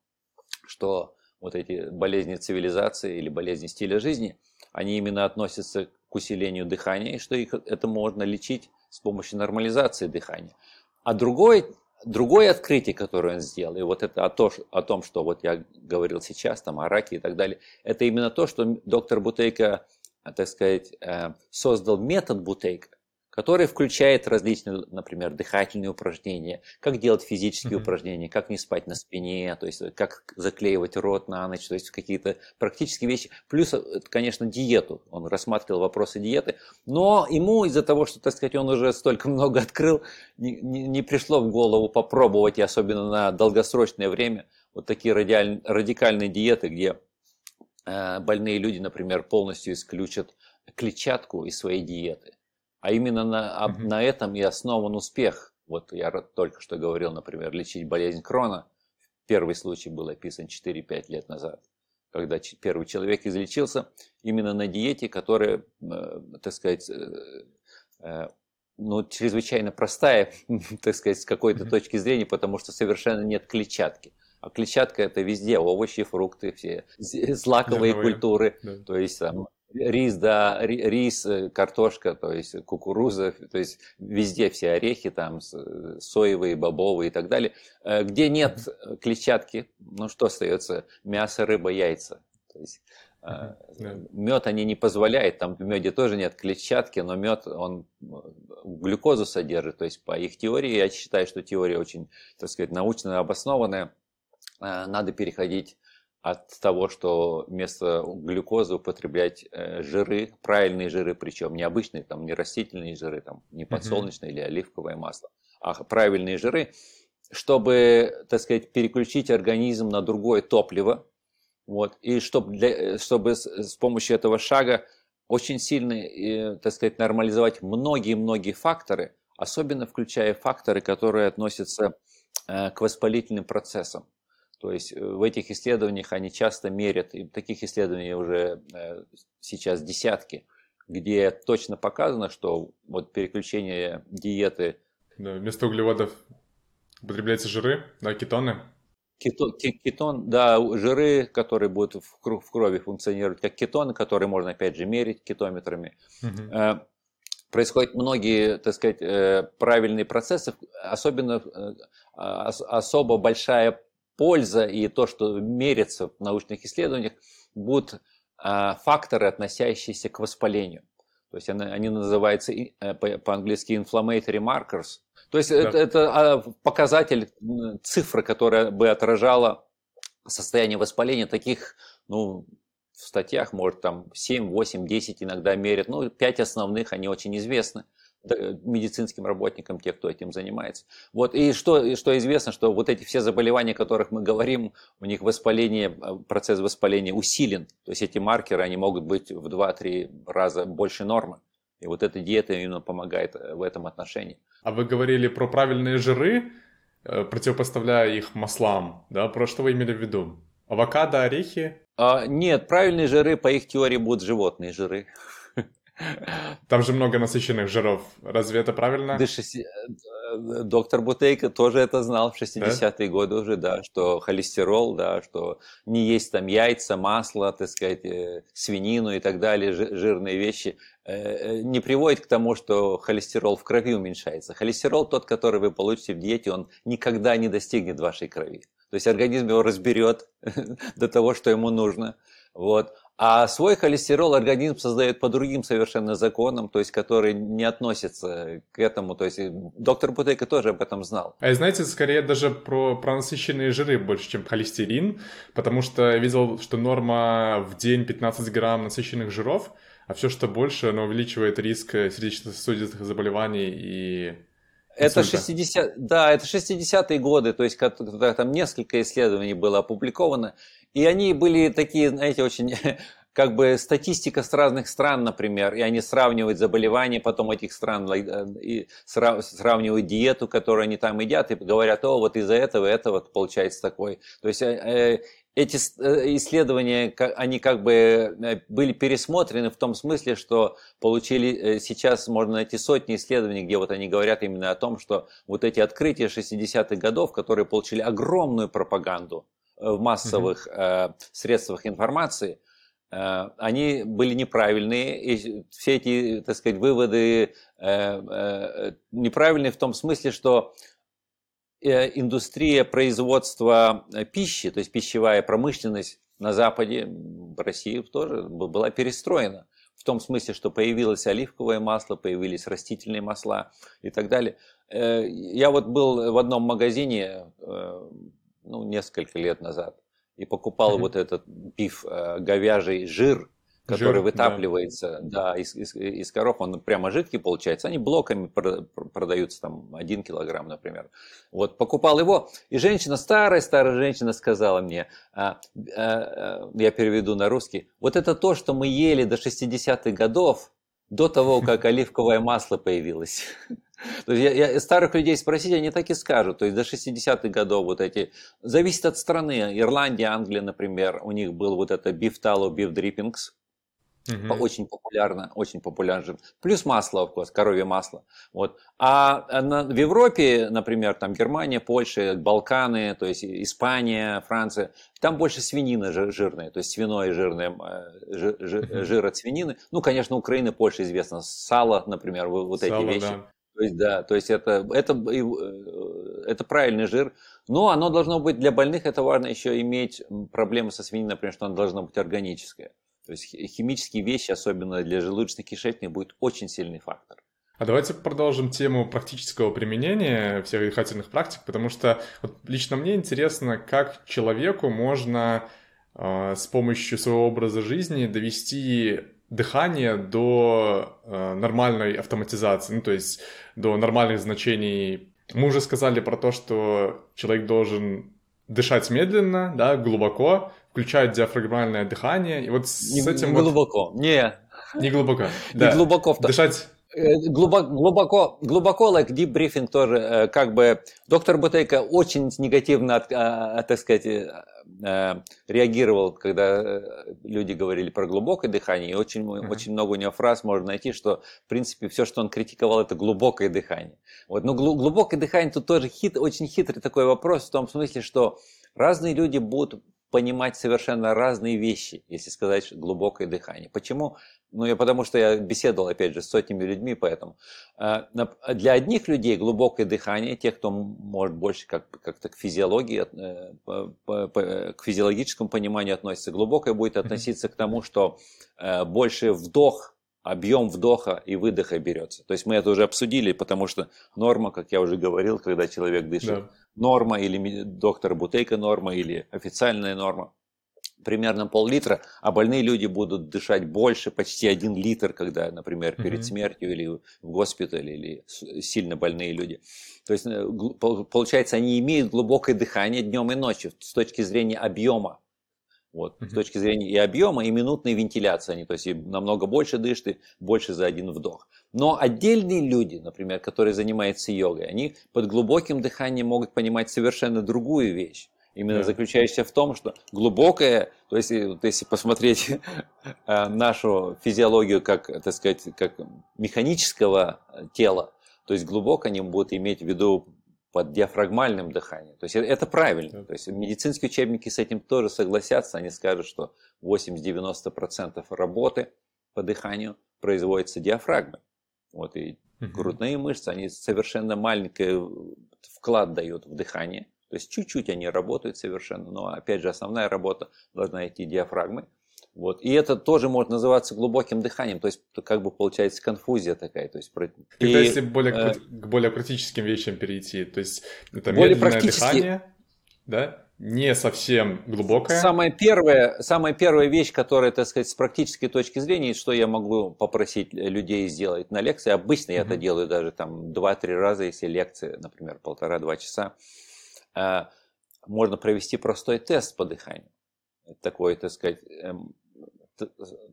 что вот эти болезни цивилизации или болезни стиля жизни, они именно относятся к усилению дыхания, и что их, это можно лечить с помощью нормализации дыхания. А другой другое открытие, которое он сделал, и вот это о, то, о том, что вот я говорил сейчас, там, о раке и так далее, это именно то, что доктор Бутейко, так сказать, э, создал метод Бутейко, который включает различные, например, дыхательные упражнения, как делать физические mm-hmm. упражнения, как не спать на спине, то есть как заклеивать рот на ночь, то есть какие-то практические вещи. Плюс, э, конечно, диету. Он рассматривал вопросы диеты. Но ему из-за того, что, так сказать, он уже столько много открыл, не, не, не пришло в голову попробовать, и особенно на долгосрочное время, вот такие радиаль, радикальные диеты, где э, больные люди, например, полностью исключат клетчатку из своей диеты а именно на, mm-hmm. на этом и основан успех. Вот я только что говорил, например, лечить болезнь Крона. Первый случай был описан 4-5 лет назад, когда первый человек излечился именно на диете, которая, э, так сказать, э, э, ну, чрезвычайно простая, так сказать, с какой-то точки зрения, потому что совершенно нет клетчатки. А клетчатка это везде, овощи, фрукты, все злаковые Зерновые. культуры, да. то есть там рис, да, рис, э, картошка, то есть кукуруза, то есть везде все орехи, там соевые, бобовые и так далее. Э, где нет клетчатки, ну что остается? Мясо, рыба, яйца. То есть. Э, мед они не позволяют, там в меде тоже нет клетчатки, но мед, он глюкозу содержит, то есть по их теории, я считаю, что теория очень, так сказать, научно обоснованная, надо переходить от того, что вместо глюкозы употреблять э, жиры, правильные жиры, причем не обычные, там, не растительные жиры, там, не подсолнечное mm-hmm. или оливковое масло, а правильные жиры, чтобы, так сказать, переключить организм на другое топливо, вот, и чтобы, для, чтобы с, с помощью этого шага очень сильно, э, так сказать, нормализовать многие-многие факторы, особенно включая факторы, которые относятся э, к воспалительным процессам. То есть э, в этих исследованиях они часто мерят, и таких исследований уже э, сейчас десятки, где точно показано, что вот переключение диеты...
Да, вместо углеводов употребляются жиры, да, кетоны.
Кетон, кетон, да, жиры, которые будут в крови функционировать как кетоны, которые можно опять же мерить кетометрами. Угу. Происходят многие, так сказать, правильные процессы, особенно особо большая польза и то, что мерится в научных исследованиях, будут а, факторы, относящиеся к воспалению. То есть они, они называются э, по-английски inflammatory markers. То есть да. это, это а, показатель, цифра, которая бы отражала состояние воспаления таких, ну, в статьях, может, там 7, 8, 10 иногда мерят. Ну, 5 основных, они очень известны медицинским работникам, те, кто этим занимается. Вот, и что, и что известно, что вот эти все заболевания, о которых мы говорим, у них воспаление, э, процесс воспаления усилен. То есть эти маркеры, они могут быть в 2-3 раза больше нормы. И вот эта диета именно помогает э, в этом отношении.
А вы говорили про правильные жиры, э, противопоставляя их маслам, да? Про что вы имели в виду? Авокадо, орехи?
А, нет, правильные жиры, по их теории, будут животные жиры.
Там же много насыщенных жиров. Разве это правильно?
Да, шести... Э, доктор Бутейко тоже это знал в 60-е да? годы уже, да, что холестерол, да, что не есть там яйца, масло, так сказать, э, свинину и так далее, жирные вещи, э, не приводит к тому, что холестерол в крови уменьшается. Холестерол, тот, который вы получите в диете, он никогда не достигнет вашей крови. То есть организм его разберет до того, что ему нужно. Вот. А свой холестерол организм создает по другим совершенно законам, то есть которые не относятся к этому. То есть доктор Бутейко тоже об этом знал.
А знаете, скорее даже про, про насыщенные жиры больше, чем холестерин, потому что я видел, что норма в день 15 грамм насыщенных жиров, а все, что больше, оно увеличивает риск сердечно-сосудистых заболеваний и
это 60, да, это 60-е годы, то есть когда там несколько исследований было опубликовано, и они были такие, знаете, очень как бы статистика с разных стран, например, и они сравнивают заболевания потом этих стран, э, и сравнивают диету, которую они там едят, и говорят, о, вот из-за этого, это вот получается такой. То есть э, э, эти исследования, они как бы были пересмотрены в том смысле, что получили, сейчас можно найти сотни исследований, где вот они говорят именно о том, что вот эти открытия 60-х годов, которые получили огромную пропаганду, в массовых э, средствах информации, они были неправильные, и все эти, так сказать, выводы э, э, неправильные в том смысле, что э, индустрия производства э, пищи, то есть пищевая промышленность на Западе, в России тоже была перестроена. В том смысле, что появилось оливковое масло, появились растительные масла и так далее. Э, я вот был в одном магазине ну, несколько лет назад, и покупал mm-hmm. вот этот биф, э, говяжий жир, который жир, вытапливается да. Да, из, из, из коров, он прямо жидкий получается, они блоками продаются, там, один килограмм, например. Вот, покупал его, и женщина, старая-старая женщина сказала мне, а, а, я переведу на русский, вот это то, что мы ели до 60-х годов, до того, как оливковое масло появилось. То есть я, я, старых людей спросить, они так и скажут. То есть до 60-х годов вот эти... Зависит от страны. Ирландия, Англия, например, у них был вот это beef tallow, beef drippings. Угу. Очень популярно, очень популярно жир. Плюс масло, of course, коровье масло. Вот. А, на, в Европе, например, там Германия, Польша, Балканы, то есть Испания, Франция, там больше свинина жирная, то есть свиное жирное, э, жир, жир, жир от свинины. Ну, конечно, Украина, Польша известно, сало, например, вот сало, эти вещи. Да. То есть, да, то есть это, это, э, это правильный жир. Но оно должно быть для больных, это важно еще иметь проблемы со свининой, например, что оно должно быть органическое. То есть химические вещи, особенно для желудочно-кишечных, будет очень сильный фактор.
А давайте продолжим тему практического применения всех дыхательных практик, потому что вот лично мне интересно, как человеку можно э, с помощью своего образа жизни довести дыхание до э, нормальной автоматизации, ну то есть до нормальных значений. Мы уже сказали про то, что человек должен дышать медленно, да, глубоко, включать диафрагмальное дыхание. И вот с
не,
этим
не глубоко.
Вот...
Не.
Не глубоко.
Не глубоко.
Дышать
э, глубоко, глубоко, глубоко, like deep breathing тоже, э, как бы доктор Бутейко очень негативно, а, так сказать, э, реагировал, когда люди говорили про глубокое дыхание, и очень, uh-huh. очень много у него фраз можно найти, что, в принципе, все, что он критиковал, это глубокое дыхание. Вот. Но глубокое дыхание тут тоже хит, очень хитрый такой вопрос, в том смысле, что разные люди будут понимать совершенно разные вещи, если сказать глубокое дыхание. Почему? Ну, я потому что я беседовал, опять же, с сотнями людьми, поэтому. Э, для одних людей глубокое дыхание, тех, кто может больше как, как-то к физиологии, э, к физиологическому пониманию относится, глубокое будет относиться к тому, что э, больше вдох объем вдоха и выдоха берется. То есть мы это уже обсудили, потому что норма, как я уже говорил, когда человек дышит, да. Норма или доктор Бутейка норма или официальная норма, примерно пол-литра, а больные люди будут дышать больше, почти один литр, когда, например, перед смертью или в госпитале, или сильно больные люди. То есть, э, получается, они имеют глубокое дыхание днем и ночью с точки зрения объема вот, mm-hmm. С точки зрения и объема, и минутной вентиляции. Они, то есть намного больше дышат и больше за один вдох. Но отдельные люди, например, которые занимаются йогой, они под глубоким дыханием могут понимать совершенно другую вещь. Именно yeah. заключающаяся в том, что глубокое, то есть вот если посмотреть э, нашу физиологию как, так сказать, как механического тела, то есть глубоко они будут иметь в виду под диафрагмальным дыханием. То есть это правильно. То есть медицинские учебники с этим тоже согласятся. Они скажут, что 80-90% работы по дыханию производится диафрагмой. Вот и грудные мышцы, они совершенно маленький вклад дают в дыхание. То есть чуть-чуть они работают совершенно, но опять же основная работа должна идти диафрагмой. Вот. И это тоже может называться глубоким дыханием, то есть как бы получается конфузия такая. То есть,
Тогда и, если более, э, к более практическим вещам перейти, то есть это более медленное практически... дыхание, да? не совсем глубокое.
Самая первая, самая первая вещь, которая, так сказать, с практической точки зрения, что я могу попросить людей сделать на лекции, обычно я это делаю даже там 2-3 раза, если лекция, например, полтора-два часа, э, можно провести простой тест по дыханию. Такой, так сказать, эм,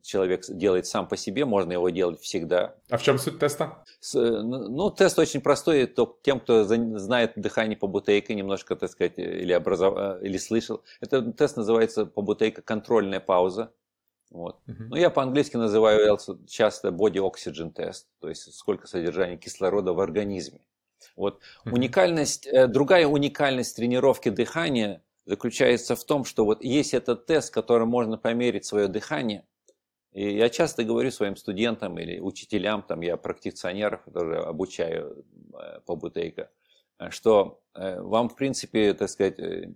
человек делает сам по себе, можно его делать всегда.
А в чем суть теста?
С, э, ну, тест очень простой, то тем, кто знает дыхание по бутейке, немножко, так сказать, или, образов... Э, или слышал. Это тест называется по бутейке контрольная пауза. Вот. Uh-huh. Ну, я по-английски называю часто body oxygen test, то есть сколько содержания кислорода в организме. Вот. Uh-huh. Уникальность, э, другая уникальность тренировки дыхания заключается в том, что вот есть этот тест, которым можно померить свое дыхание. И я часто говорю своим студентам или учителям, там я практикционеров тоже обучаю э, по бутейка, что э, вам, в принципе, так сказать, э,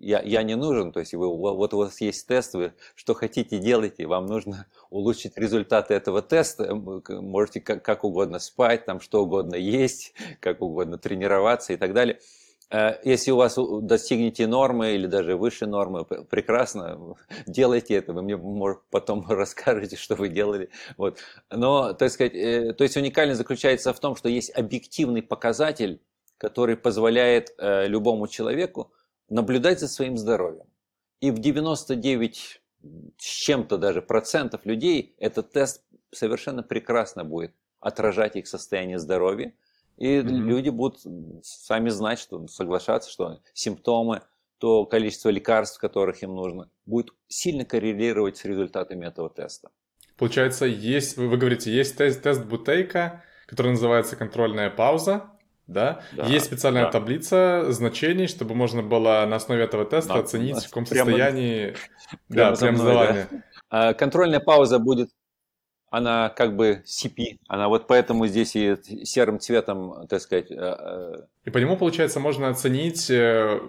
я, я не нужен, то есть вы, вот у вас есть тест, вы что хотите делайте, вам нужно улучшить результаты этого теста, можете как, как угодно спать, там что угодно есть, как угодно тренироваться и так далее. Э, если у вас достигнете нормы или даже выше нормы, прекрасно, делайте это, вы мне потом расскажете, что вы делали. Вот. Но, так сказать, э, то есть уникальность заключается в том, что есть объективный показатель, который позволяет э, любому человеку наблюдать за своим здоровьем. И в 99 с чем-то даже процентов людей этот тест совершенно прекрасно будет отражать их состояние здоровья, и mm-hmm. люди будут сами знать, что соглашаться, что симптомы, то количество лекарств, которых им нужно, будет сильно коррелировать с результатами этого теста.
Получается, есть, вы, вы говорите, есть тест, тест Бутейка, который называется контрольная пауза, да? да есть специальная да. таблица значений, чтобы можно было на основе этого теста да, оценить, в каком прямо, состоянии
прямо да, преобразование. Да. А, контрольная пауза будет, она как бы CP, она вот поэтому здесь и серым цветом, так сказать. Э,
э, и по нему, получается, можно оценить, э,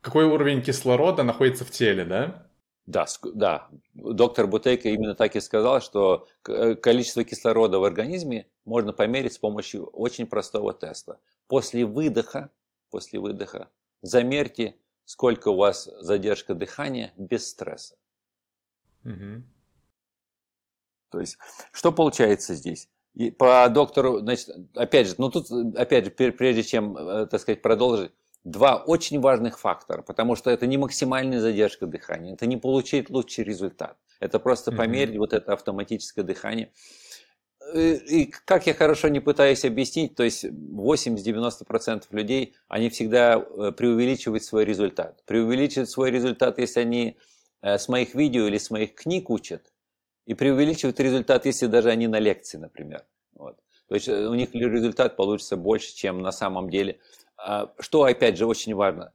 какой уровень кислорода находится в теле, да?
Да, да. Доктор Бутейко именно так и сказал, что количество кислорода в организме можно померить с помощью очень простого теста. После выдоха, после выдоха замерьте, сколько у вас задержка дыхания без стресса. Угу. То есть, что получается здесь? И по доктору, значит, опять же, ну тут, опять же, прежде чем, э, так сказать, продолжить, два очень важных фактора, потому что это не максимальная задержка дыхания, это не получить лучший результат, это просто померить mm-hmm. вот это автоматическое дыхание. И как я хорошо не пытаюсь объяснить, то есть 80-90% людей, они всегда э, преувеличивают свой результат. Преувеличивают свой результат, если они э, с моих видео или с моих книг учат, и преувеличивают результат, если даже они на лекции, например. Вот. То есть э, у них результат получится больше, чем на самом деле. А, что, опять же, очень важно,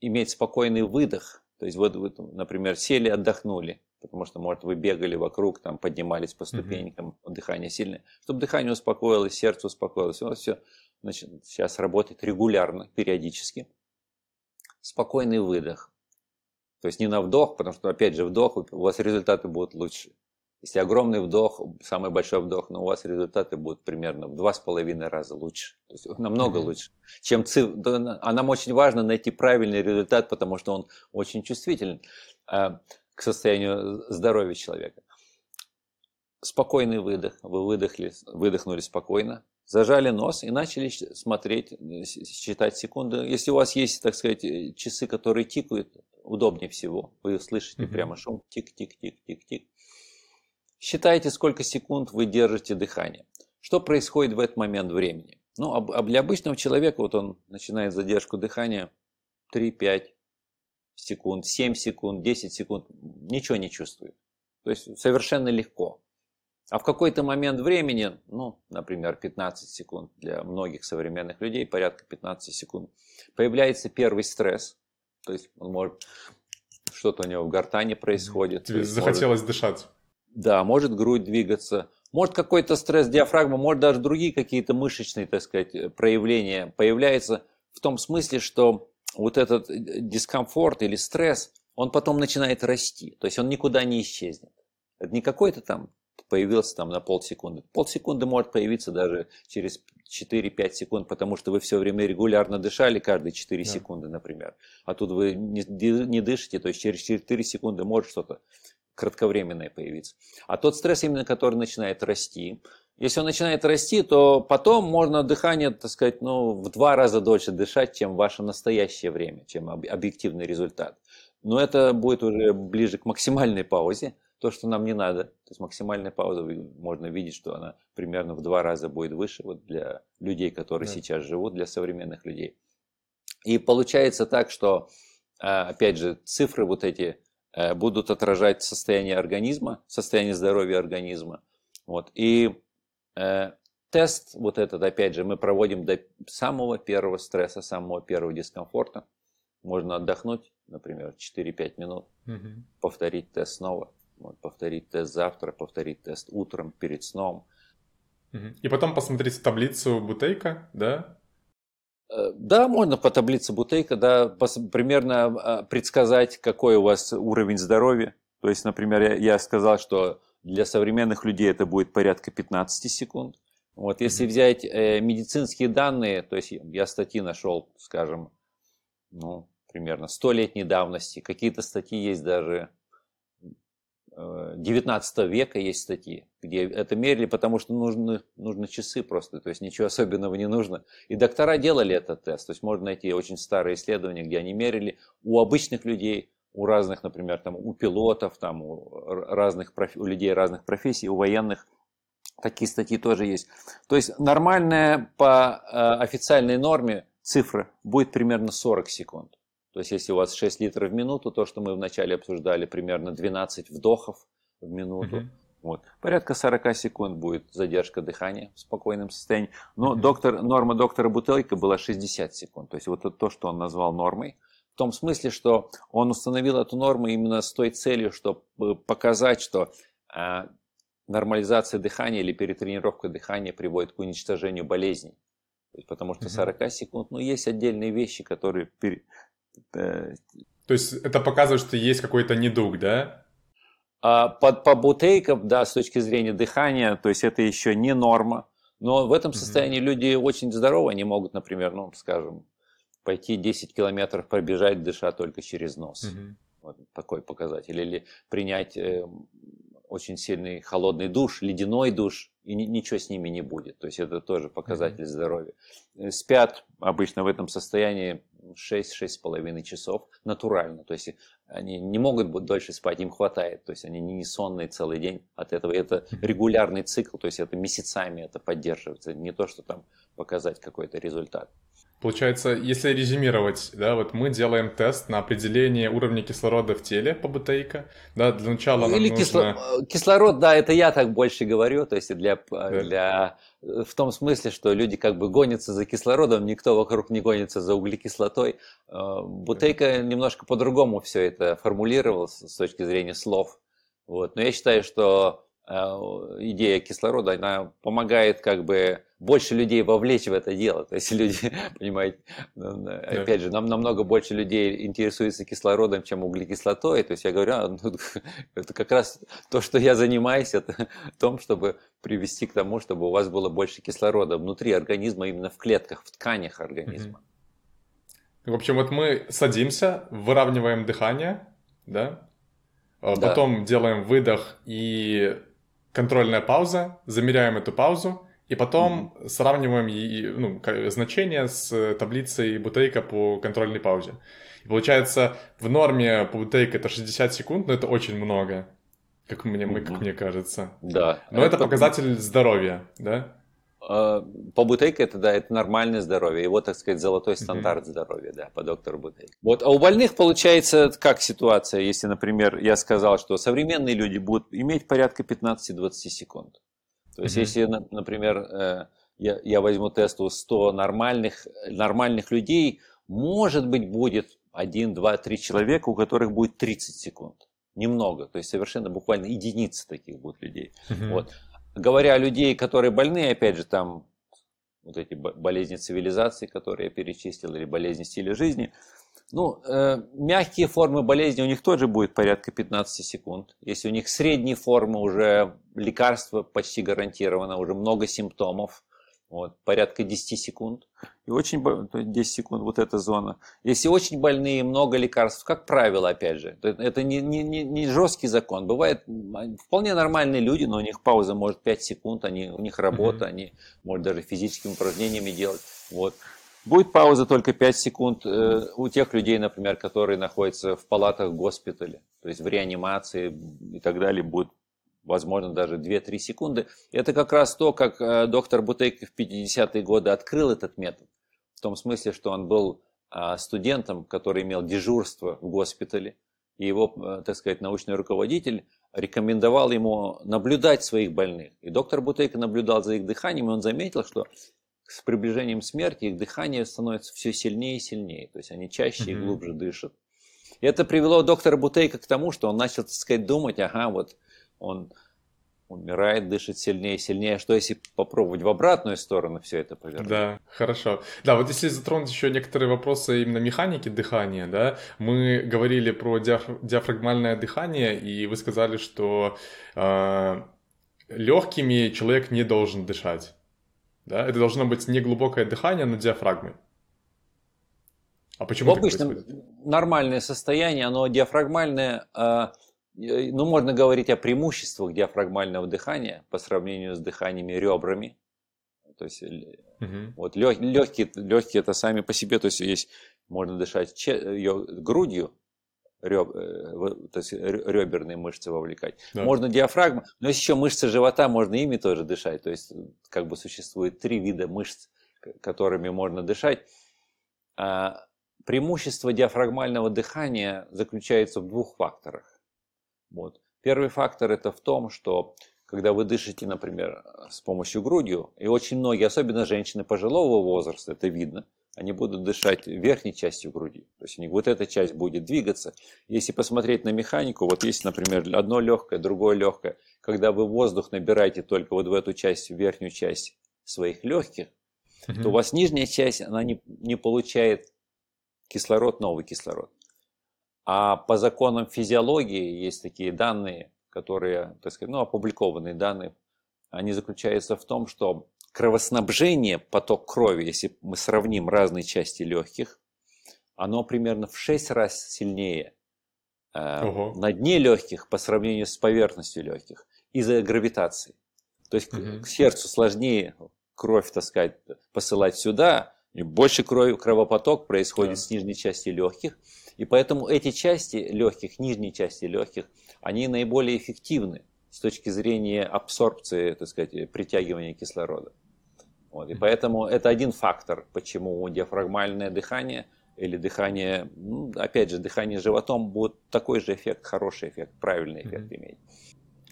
иметь спокойный выдох. То есть, вот вы, например, сели, отдохнули, потому что, может, вы бегали вокруг, там, поднимались по ступенькам, mm-hmm. дыхание сильное. Чтобы дыхание успокоилось, сердце успокоилось. Вот все значит, сейчас работает регулярно, периодически. Спокойный выдох. То есть не на вдох, потому что, опять же, вдох, у вас результаты будут лучше. Если огромный вдох, самый большой вдох, но у вас результаты будут примерно в два с половиной раза лучше. То есть намного mm-hmm. лучше, чем цифр. А нам очень важно найти правильный результат, потому что он очень чувствителен э, к состоянию здоровья человека. Спокойный выдох. Вы выдохли, выдохнули спокойно, зажали нос и начали смотреть, считать секунды. Если у вас есть, так сказать, часы, которые тикают, удобнее всего. Вы слышите mm-hmm. прямо шум тик-тик-тик-тик-тик. Считайте, сколько секунд вы держите дыхание. Что происходит в этот момент времени? Ну, а для обычного человека, вот он начинает задержку дыхания 3-5 секунд, 7 секунд, 10 секунд, ничего не чувствует. То есть совершенно легко. А в какой-то момент времени, ну, например, 15 секунд для многих современных людей, порядка 15 секунд, появляется первый стресс. То есть он может, что-то у него в гортане происходит.
Захотелось может, дышать.
Да, может грудь двигаться, может какой-то стресс диафрагмы, может даже другие какие-то мышечные, так сказать, проявления появляются в том смысле, что вот этот э, дискомфорт или стресс, он потом начинает расти, то есть он никуда не исчезнет. Это не какой-то там появился там на полсекунды. Полсекунды может появиться даже через 4-5 секунд, потому что вы все время регулярно дышали каждые 4 да. секунды, например. А тут вы не, не дышите, то есть через 4 секунды может что-то кратковременное появиться. А тот стресс, именно который начинает расти, если он начинает расти, то потом можно дыхание, так сказать, ну, в два раза дольше дышать, чем ваше настоящее время, чем объективный результат. Но это будет уже ближе к максимальной паузе, то, что нам не надо. То есть максимальная пауза, можно видеть, что она примерно в два раза будет выше вот для людей, которые да. сейчас живут, для современных людей. И получается так, что, а, опять же, цифры вот эти будут отражать состояние организма, состояние здоровья организма. Вот. И э, тест вот этот, опять же, мы проводим до самого первого стресса, самого первого дискомфорта. Можно отдохнуть, например, 4-5 минут, угу. повторить тест снова, вот, повторить тест завтра, повторить тест утром, перед сном.
И потом посмотреть таблицу Бутейка, да,
Э, да, можно по таблице Бутейка, да, примерно а, предсказать, какой у вас уровень здоровья. То есть, например, я, я сказал, что для современных людей это будет порядка 15 секунд. Вот, если взять э, медицинские данные, то есть я статьи нашел, скажем, ну, примерно 100-летней давности, какие-то статьи есть даже 19 века есть статьи, где это мерили, потому что нужны, нужны часы просто, то есть ничего особенного не нужно. И доктора делали этот тест, то есть можно найти очень старые исследования, где они мерили у обычных людей, у разных, например, там, у пилотов, там, у, разных, у людей разных профессий, у военных, такие статьи тоже есть. То есть нормальная по э, официальной норме цифра будет примерно 40 секунд. То есть, если у вас 6 литров в минуту, то, что мы вначале обсуждали, примерно 12 вдохов в минуту. Mm-hmm. Вот. Порядка 40 секунд будет задержка дыхания в спокойном состоянии. Но доктор, норма доктора Бутылька была 60 секунд. То есть вот это то, что он назвал нормой. В том смысле, что он установил эту норму именно с той целью, чтобы показать, что э, нормализация дыхания или перетренировка дыхания приводит к уничтожению болезней. Потому что 40 секунд, ну, есть отдельные вещи, которые... Пере...
То есть это показывает, что есть какой-то недуг, да?
А по, по бутейкам, да, с точки зрения дыхания, то есть это еще не норма. Но в этом состоянии mm-hmm. люди очень здоровы, они могут, например, ну, скажем, пойти 10 километров пробежать, дыша только через нос. Mm-hmm. Вот такой показатель. Или принять э, очень сильный холодный душ, ледяной душ, и ни, ничего с ними не будет. То есть это тоже показатель mm-hmm. здоровья. Э, спят обычно в этом состоянии 6-6,5 часов натурально. То есть они не могут дольше спать, им хватает. То есть они не сонные целый день от этого. Это регулярный цикл, то есть это месяцами это поддерживается. Не то, что там показать какой-то результат.
Получается, если резюмировать, да, вот мы делаем тест на определение уровня кислорода в теле по БТИКа, да, для начала
нам Или нужно... кисло... кислород, да, это я так больше говорю, то есть для, да. для, в том смысле, что люди как бы гонятся за кислородом, никто вокруг не гонится за углекислотой. Э, Бутейка немножко по-другому все это формулировал с точки зрения слов, вот, но я считаю, что э, идея кислорода, она помогает как бы больше людей вовлечь в это дело. То есть люди, понимаете, ну, опять же, нам намного больше людей интересуется кислородом, чем углекислотой. То есть я говорю, а, ну, это как раз то, что я занимаюсь, это в том, чтобы привести к тому, чтобы у вас было больше кислорода внутри организма, именно в клетках, в тканях организма.
В общем, вот мы садимся, выравниваем дыхание, да, да. потом делаем выдох и контрольная пауза, замеряем эту паузу, и потом mm-hmm. сравниваем ну, значение с таблицей Бутейка по контрольной паузе. И получается, в норме по Бутейка это 60 секунд, но это очень много, как мне, mm-hmm. как мне кажется.
Да.
Но это, это показатель здоровья, да?
А, по Бутейко это, да, это нормальное здоровье. Его, так сказать, золотой стандарт mm-hmm. здоровья, да, по доктору Бутейко. Вот, а у больных получается как ситуация, если, например, я сказал, что современные люди будут иметь порядка 15-20 секунд. То есть, mm-hmm. если, например, э, я, я возьму тест у 100 нормальных, нормальных людей, может быть, будет 1, 2, 3 человека, у которых будет 30 секунд. Немного, то есть совершенно буквально единицы таких будут людей. Mm-hmm. Вот. Говоря о людей, которые больны, опять же, там вот эти болезни цивилизации, которые я перечислил, или болезни стиля жизни – ну, э, мягкие формы болезни у них тоже будет порядка 15 секунд. Если у них средние формы, уже лекарство почти гарантировано, уже много симптомов, вот, порядка 10 секунд. И очень 10 секунд, вот эта зона. Если очень больные, много лекарств, как правило, опять же, это не, не, не, жесткий закон. Бывает вполне нормальные люди, но у них пауза может 5 секунд, они, у них работа, mm-hmm. они могут даже физическими упражнениями делать. Вот. Будет пауза только 5 секунд э, у тех людей, например, которые находятся в палатах госпиталя, то есть в реанимации и так далее, будет возможно даже 2-3 секунды. Это как раз то, как э, доктор Бутейко в 50-е годы открыл этот метод. В том смысле, что он был э, студентом, который имел дежурство в госпитале, и его, так сказать, научный руководитель рекомендовал ему наблюдать своих больных. И доктор Бутейко наблюдал за их дыханием, и он заметил, что с приближением смерти их дыхание становится все сильнее и сильнее. То есть они чаще и глубже дышат. И это привело доктора Бутейка к тому, что он начал, так сказать, думать, ага, вот он умирает, дышит сильнее и сильнее. Что если попробовать в обратную сторону все это повернуть?
Да, хорошо. Да, вот если затронуть еще некоторые вопросы именно механики дыхания, да, мы говорили про диаф- диафрагмальное дыхание, и вы сказали, что э, легкими человек не должен дышать. Да? Это должно быть не глубокое дыхание, но диафрагмой.
А почему В обычном нормальное состояние, оно диафрагмальное, а, ну, можно говорить о преимуществах диафрагмального дыхания по сравнению с дыханиями ребрами. То есть угу. вот легкие, легкие это сами по себе, то есть есть можно дышать грудью, реб, э, то есть реберные мышцы вовлекать. Да. Можно диафрагму, но есть еще мышцы живота, можно ими тоже дышать. То есть как бы существует три вида мышц, которыми можно дышать. А преимущество диафрагмального дыхания заключается в двух факторах. Вот. Первый фактор это в том, что когда вы дышите, например, с помощью грудью, и очень многие, особенно женщины пожилого возраста, это видно, они будут дышать верхней частью груди. То есть у них вот эта часть будет двигаться. Если посмотреть на механику, вот есть, например, одно легкое, другое легкое. Когда вы воздух набираете только вот в эту часть, в верхнюю часть своих легких, mm то у вас нижняя часть, она не, не получает кислород, новый кислород. А по законам физиологии есть такие данные, которые, так сказать, ну, опубликованные данные, они заключаются в том, что кровоснабжение, поток крови, если мы сравним разные части легких, оно примерно в 6 раз сильнее э, на дне легких по сравнению с поверхностью легких из-за гравитации. То есть угу. к сердцу сложнее кровь, так сказать, посылать сюда, и больше крови, кровопоток происходит да. с нижней части легких. И поэтому эти части легких, нижние части легких, они наиболее эффективны с точки зрения абсорбции, так сказать, притягивания кислорода. Вот. И поэтому это один фактор, почему диафрагмальное дыхание или дыхание, ну, опять же, дыхание животом будет такой же эффект, хороший эффект, правильный эффект mm-hmm. иметь.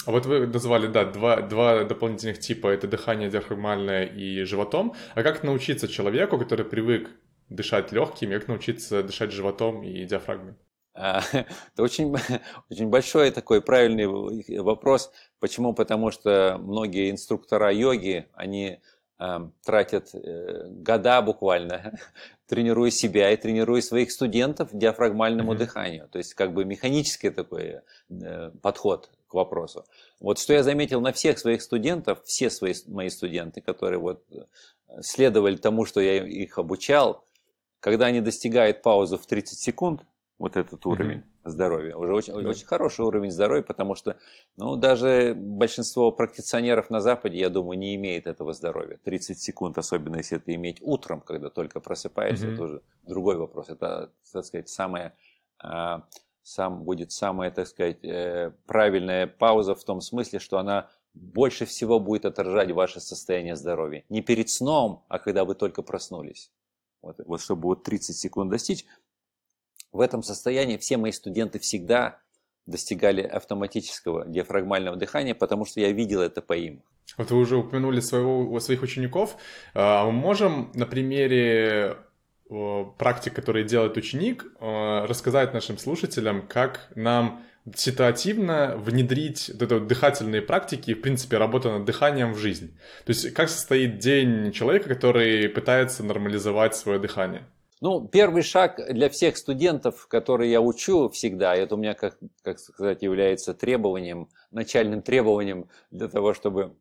А вот вы назвали, да, два, два дополнительных типа, это дыхание диафрагмальное и животом. А как научиться человеку, который привык дышать легким, как научиться дышать животом и диафрагмой?
А, это очень, очень большой такой правильный вопрос. Почему? Потому что многие инструктора йоги, они э, тратят э, года буквально, тренируя себя и тренируя своих студентов диафрагмальному mm-hmm. дыханию. То есть как бы механический такой э, подход вопросу. Вот что я заметил на всех своих студентов, все свои, мои студенты, которые вот э, следовали тому, что я их обучал, когда они достигают паузу в 30 секунд, вот этот уровень mm-hmm. здоровья, уже очень, mm-hmm. очень хороший уровень здоровья, потому что ну, даже большинство практиционеров на Западе, я думаю, не имеет этого здоровья. 30 секунд, особенно если это иметь утром, когда только просыпаешься, mm-hmm. это уже другой вопрос. Это, так сказать, самое а, сам будет самая, так сказать, э, правильная пауза в том смысле, что она больше всего будет отражать ваше состояние здоровья. Не перед сном, а когда вы только проснулись. Вот, вот чтобы вот 30 секунд достичь. В этом состоянии все мои студенты всегда достигали автоматического диафрагмального дыхания, потому что я видел это по им.
Вот вы уже упомянули своего, своих учеников. А мы можем на примере практик, которые делает ученик, рассказать нашим слушателям, как нам ситуативно внедрить вот это вот дыхательные практики и, в принципе, работа над дыханием в жизнь. То есть, как состоит день человека, который пытается нормализовать свое дыхание?
Ну, первый шаг для всех студентов, которые я учу всегда, это у меня, как, как сказать, является требованием, начальным требованием для того, чтобы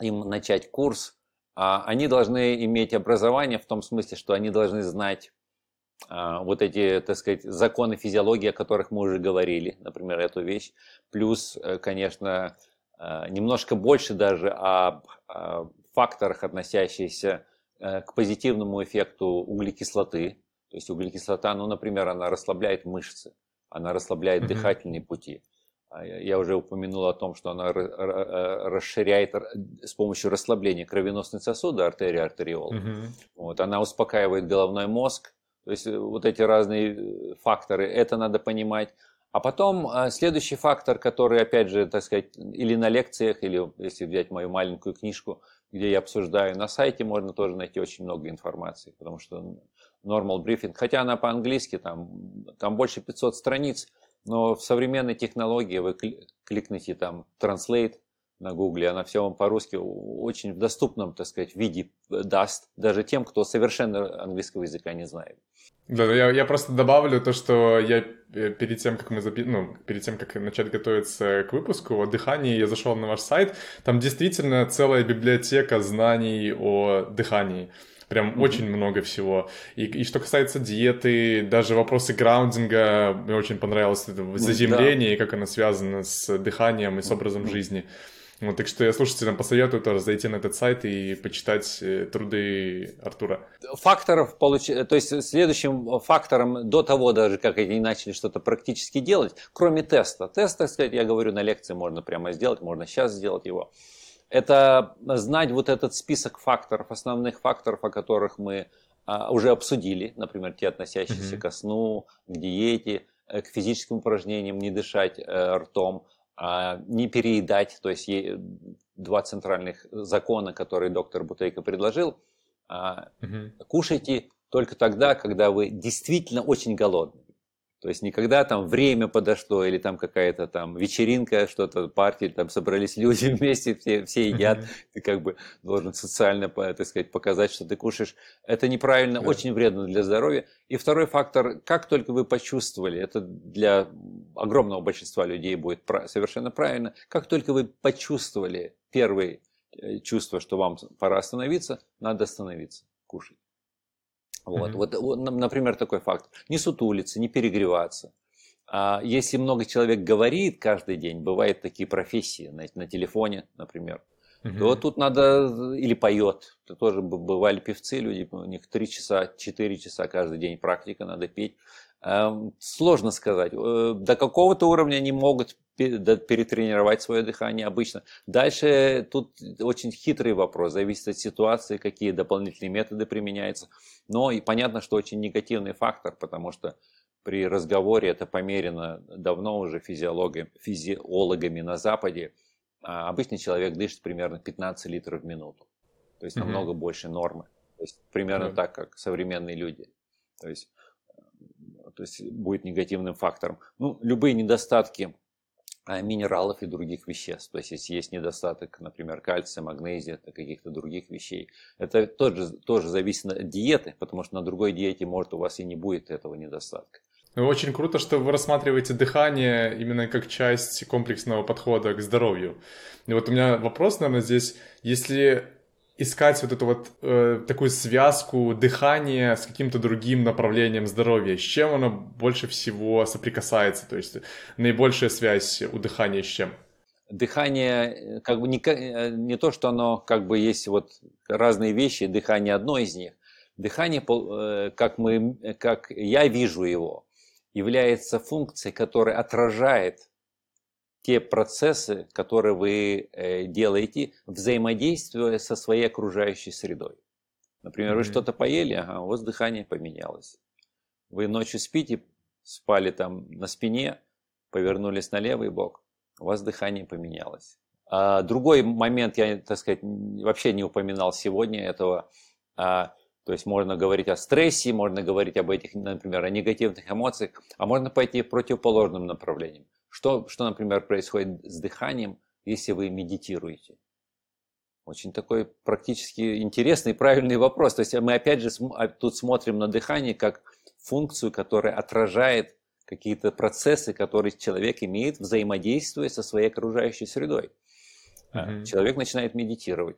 им начать курс, а, они должны иметь образование в том смысле, что они должны знать вот эти, так сказать, законы физиологии, о которых мы уже говорили, например, эту вещь, плюс, э, конечно, э, немножко больше даже об факторах, относящихся э, к позитивному эффекту углекислоты. То есть углекислота, ну, например, она расслабляет мышцы, она расслабляет mm-hmm. дыхательные пути. А я уже упомянул о том, что она э, расширяет с помощью расслабления кровеносные сосуды, артерии, артериол. Угу. Вот, она успокаивает головной мозг. То есть э, вот эти разные э, факторы, это надо понимать. А потом следующий фактор, который, опять же, так сказать, или на лекциях, или если взять мою маленькую книжку, где я обсуждаю, на сайте можно тоже найти очень много информации, потому что normal briefing, хотя она по-английски, там, там больше 500 страниц, но в современной технологии вы кликните там Translate на Гугле, она все вам по-русски очень в доступном, так сказать, виде даст, даже тем, кто совершенно английского языка не знает.
Да, я, я просто добавлю то, что я э, перед тем, как мы запи... ну, перед тем, как начать готовиться к выпуску о дыхании, я зашел на ваш сайт, там действительно целая библиотека знаний о дыхании. Прям mm-hmm. очень много всего. И, и что касается диеты, даже вопросы граундинга, мне очень понравилось это заземление, да. и как оно связано с дыханием и с образом mm-hmm. жизни. Вот, так что я слушателям посоветую тоже зайти на этот сайт и почитать э, труды Артура.
Факторов, получ... то есть следующим фактором до того даже, как они начали что-то практически делать, кроме теста. Тест, так сказать, я говорю, на лекции можно прямо сделать, можно сейчас сделать его это знать вот этот список факторов, основных факторов, о которых мы а, уже обсудили, например, те, относящиеся mm-hmm. ко сну, к диете, э, к физическим упражнениям, не дышать э, ртом, не переедать, то есть два центральных закона, которые доктор Бутейко предложил, угу. кушайте только тогда, когда вы действительно очень голодны. То есть никогда там время подошло или там какая-то там вечеринка, что-то партия, там собрались люди вместе, все, все едят, ты как бы должен социально, так сказать, показать, что ты кушаешь. Это неправильно, yeah. очень вредно для здоровья. И второй фактор, как только вы почувствовали, это для огромного большинства людей будет совершенно правильно, как только вы почувствовали первые э, чувства, что вам пора остановиться, надо остановиться, кушать. Вот, mm-hmm. вот, вот, например, такой факт. Не сутулиться, не перегреваться. А если много человек говорит каждый день, бывают такие профессии на, на телефоне, например, mm-hmm. то тут надо, или поет, то тоже бывали певцы, люди, у них 3 часа, 4 часа каждый день практика, надо петь. Эм, сложно сказать. Э, до какого-то уровня они могут перетренировать свое дыхание обычно. Дальше тут очень хитрый вопрос, зависит от ситуации, какие дополнительные методы применяются. Но и понятно, что очень негативный фактор, потому что при разговоре это померено давно уже физиологами, на Западе. А обычный человек дышит примерно 15 литров в минуту. То есть намного mm-hmm. больше нормы. То есть примерно mm-hmm. так, как современные люди. То есть то есть будет негативным фактором. Ну, любые недостатки а, минералов и других веществ. То есть, если есть недостаток, например, кальция, магнезия, каких-то других вещей, это тоже, тоже зависит от диеты, потому что на другой диете, может, у вас и не будет этого недостатка.
Ну, очень круто, что вы рассматриваете дыхание именно как часть комплексного подхода к здоровью. И вот у меня вопрос, наверное, здесь, если искать вот эту вот э, такую связку дыхания с каким-то другим направлением здоровья, с чем оно больше всего соприкасается, то есть наибольшая связь у дыхания с чем?
Дыхание, э, как бы не, э, не то, что оно как бы есть вот разные вещи, дыхание одно из них. Дыхание, э, как, мы, как я вижу его, является функцией, которая отражает те процессы, которые вы э, делаете, взаимодействуя со своей окружающей средой. Например, mm-hmm. вы что-то поели, ага, у вас дыхание поменялось. Вы ночью спите, спали там на спине, повернулись на левый бок, у вас дыхание поменялось. А другой момент, я, так сказать, вообще не упоминал сегодня этого, а, то есть можно говорить о стрессе, можно говорить об этих, например, о негативных эмоциях, а можно пойти противоположным направлением. Что, что, например, происходит с дыханием, если вы медитируете? Очень такой практически интересный правильный вопрос. То есть мы опять же а, тут смотрим на дыхание как функцию, которая отражает какие-то процессы, которые человек имеет, взаимодействуя со своей окружающей средой. Mm-hmm. Человек начинает медитировать.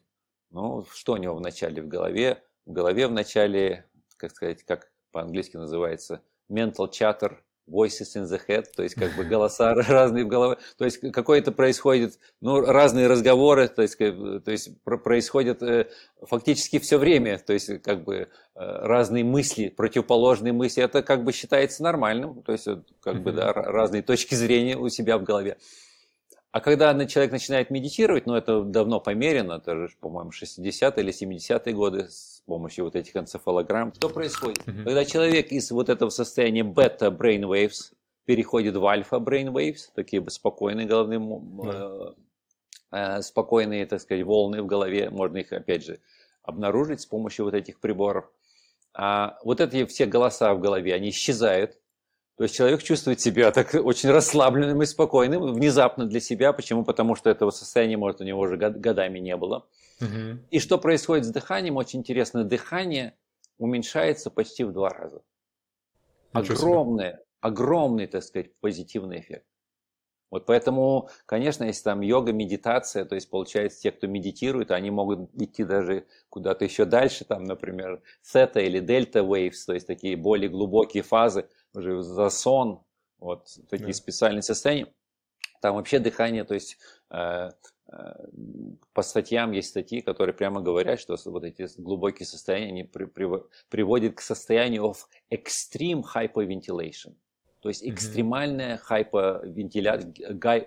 Ну, что у него в начале в голове? В голове в начале, как сказать, как по-английски называется, mental chatter, voices in the head, то есть как бы голоса разные в голове, то есть какое-то происходит, ну, разные разговоры, то есть, то есть происходят э, фактически все время, то есть как бы э, разные мысли, противоположные мысли, это как бы считается нормальным, то есть как бы да, разные точки зрения у себя в голове. А когда человек начинает медитировать, ну это давно померено, это же, по-моему, 60-е или 70-е годы с помощью вот этих энцефалограмм, что происходит? Mm-hmm. Когда человек из вот этого состояния бета brain waves переходит в альфа brain waves, такие бы спокойные головные, mm-hmm. э, спокойные, так сказать, волны в голове, можно их, опять же, обнаружить с помощью вот этих приборов. А вот эти все голоса в голове, они исчезают, то есть человек чувствует себя так очень расслабленным и спокойным внезапно для себя. Почему? Потому что этого состояния, может, у него уже годами не было. Угу. И что происходит с дыханием? Очень интересно. Дыхание уменьшается почти в два раза. Огромный, огромный, так сказать, позитивный эффект. Вот поэтому, конечно, если там йога, медитация, то есть получается, те, кто медитирует, они могут идти даже куда-то еще дальше, там, например, сета или дельта waves, то есть такие более глубокие фазы, уже за сон, вот такие да. специальные состояния. Там вообще дыхание, то есть э, э, по статьям есть статьи, которые прямо говорят, что вот эти глубокие состояния они при, при, приводят к состоянию of extreme hyperventilation. То есть экстремальная хайповентиля...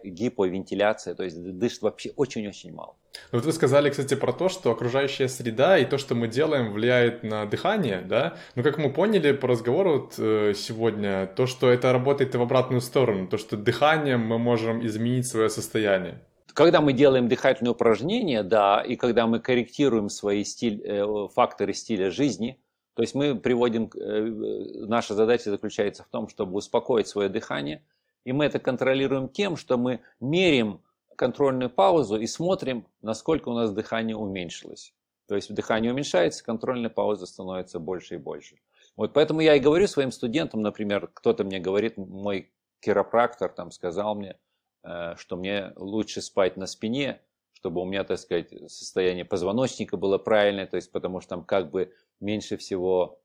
гиповентиляция, то есть дышит вообще очень-очень мало.
Ну, вот вы сказали, кстати, про то, что окружающая среда и то, что мы делаем, влияет на дыхание, да? Но как мы поняли по разговору вот, э, сегодня, то, что это работает и в обратную сторону, то, что дыханием мы можем изменить свое состояние.
Когда мы делаем дыхательные упражнения, да, и когда мы корректируем свои стиль, э, факторы стиля жизни, то есть мы приводим, э, наша задача заключается в том, чтобы успокоить свое дыхание, и мы это контролируем тем, что мы меряем контрольную паузу и смотрим, насколько у нас дыхание уменьшилось. То есть дыхание уменьшается, контрольная пауза становится больше и больше. Вот поэтому я и говорю своим студентам, например, кто-то мне говорит, мой хиропрактор там сказал мне, э, что мне лучше спать на спине, чтобы у меня, так сказать, состояние позвоночника было правильное, то есть потому что там как бы меньше всего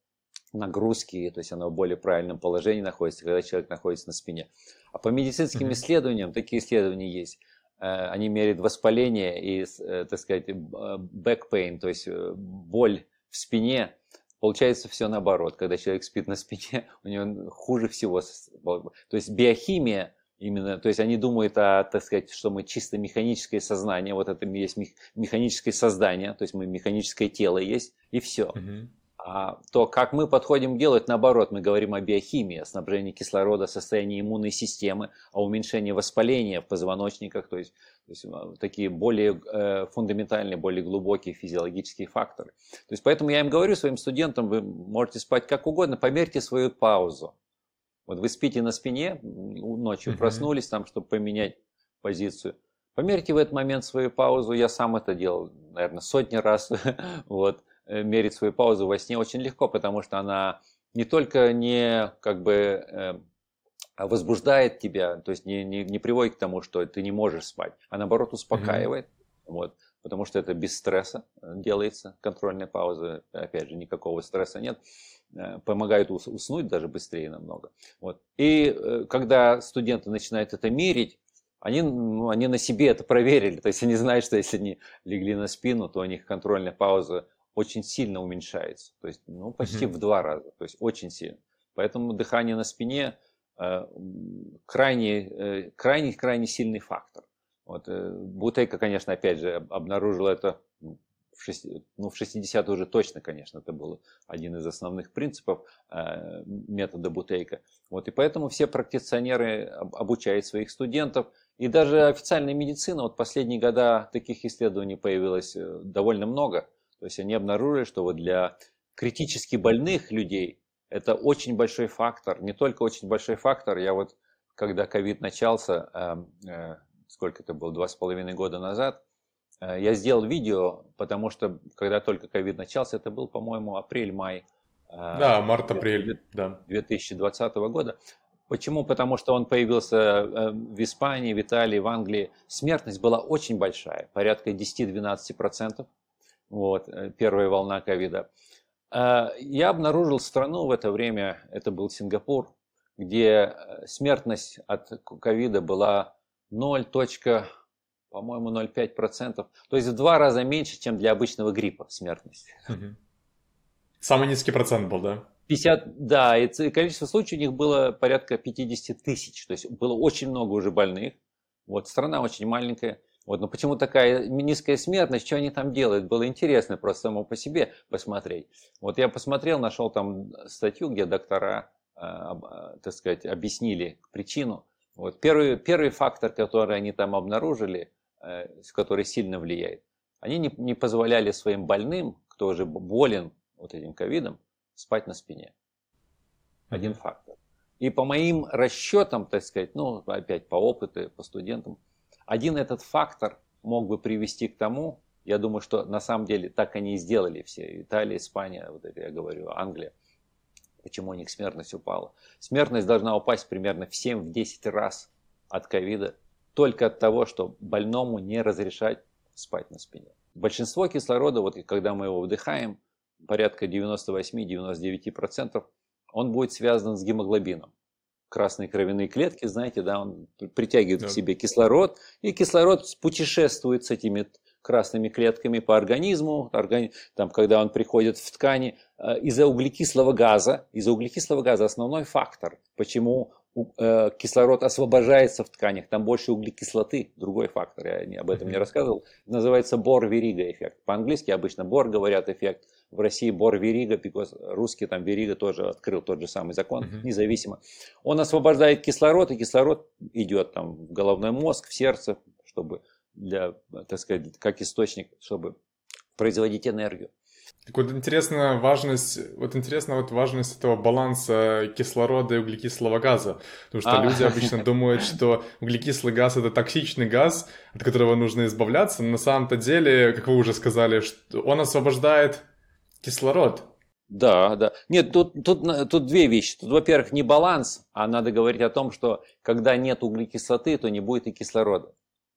нагрузки, то есть оно в более правильном положении находится, когда человек находится на спине. А по медицинским исследованиям, такие исследования есть, э, они меряют воспаление и, э, так сказать, back pain, то есть э, боль в спине. Получается все наоборот. Когда человек спит на спине, у него хуже всего. То есть биохимия Именно, то есть они думают о, так сказать, что мы чисто механическое сознание, вот это есть механическое создание, то есть мы механическое тело есть, и все. Угу. А то, как мы подходим делать, наоборот, мы говорим о биохимии, о снабжении кислорода, состоянии иммунной системы, о уменьшении воспаления в позвоночниках, то есть, то есть а, такие более э, фундаментальные, более глубокие физиологические факторы. То есть поэтому я им говорю своим студентам, вы можете спать как угодно, померьте свою паузу. Вот вы спите на спине, ночью uh-huh. проснулись там, чтобы поменять позицию. Померьте в этот момент свою паузу. Я сам это делал, наверное, сотни раз. вот. Э, мерить свою паузу во сне очень легко, потому что она не только не как бы э, возбуждает тебя, то есть не, не, не приводит к тому, что ты не можешь спать, а наоборот успокаивает. Uh-huh. Вот потому что это без стресса э, делается, контрольная пауза, опять же, никакого стресса нет. Помогают уснуть даже быстрее намного. Вот. И когда студенты начинают это мерить, они, ну, они на себе это проверили. То есть они знают, что если они легли на спину, то у них контрольная пауза очень сильно уменьшается. То есть ну, почти mm-hmm. в два раза. То есть очень сильно. Поэтому дыхание на спине э, крайне, э, крайне, крайне сильный фактор. Вот, э, Бутейка, конечно, опять же, обнаружила это в, 60, ну, в 60 уже точно, конечно, это был один из основных принципов э, метода Бутейка. Вот, и поэтому все практиционеры обучают своих студентов. И даже официальная медицина, вот последние года таких исследований появилось э, довольно много. То есть они обнаружили, что вот для критически больных людей это очень большой фактор. Не только очень большой фактор, я вот, когда ковид начался, э, э, сколько это было, два с половиной года назад, Э, я сделал видео, потому что когда только ковид начался, это был, по-моему, апрель-май.
Э, да, март-апрель,
да. 2020 года. Почему? Потому что он появился в Испании, в Италии, в Англии. Смертность была очень большая, порядка 10-12%. Вот, первая волна ковида. Я обнаружил страну в это время, это был Сингапур, где смертность от ковида была 0, по-моему, 0,5%. То есть в два раза меньше, чем для обычного гриппа смертность.
Самый низкий процент был, да?
50, да, и количество случаев у них было порядка 50 тысяч. То есть было очень много уже больных. Вот, страна очень маленькая. Вот, но почему такая низкая смертность, что они там делают? Было интересно просто само по себе посмотреть. Вот я посмотрел, нашел там статью, где доктора, э, э, так сказать, объяснили причину. Вот первый, первый фактор, который они там обнаружили, Э, который сильно влияет. Они не, не позволяли своим больным, кто уже болен вот этим ковидом, спать на спине. Один фактор. И по моим расчетам, так сказать, ну, опять по опыту, по студентам, один этот фактор мог бы привести к тому, я думаю, что на самом деле так они и сделали все. Италия, Испания, вот это я говорю, Англия. Почему у них смертность упала? Смертность должна упасть примерно в 7-10 раз от ковида только от того, что больному не разрешать спать на спине. Большинство кислорода, вот когда мы его вдыхаем, порядка 98-99%, он будет связан с гемоглобином. Красные кровяные клетки, знаете, да, он притягивает да. к себе кислород, и кислород путешествует с этими красными клетками по организму, органи... там, когда он приходит в ткани, э, из-за углекислого газа, из-за углекислого газа основной фактор, почему кислород освобождается в тканях, там больше углекислоты, другой фактор, я об этом не рассказывал, называется Бор-Верига эффект. По-английски обычно Бор говорят эффект, в России Бор-Верига, русский там Верига тоже открыл тот же самый закон, uh-huh. независимо. Он освобождает кислород, и кислород идет там в головной мозг, в сердце, чтобы для, так сказать, как источник, чтобы производить энергию.
Так вот интересно важность, вот интересно вот важность этого баланса кислорода и углекислого газа, потому что а. люди обычно думают, что углекислый газ это токсичный газ, от которого нужно избавляться, но на самом-то деле, как вы уже сказали, что он освобождает кислород.
Да, да. Нет, тут, тут, тут две вещи. Тут, во-первых, не баланс, а надо говорить о том, что когда нет углекислоты, то не будет и кислорода.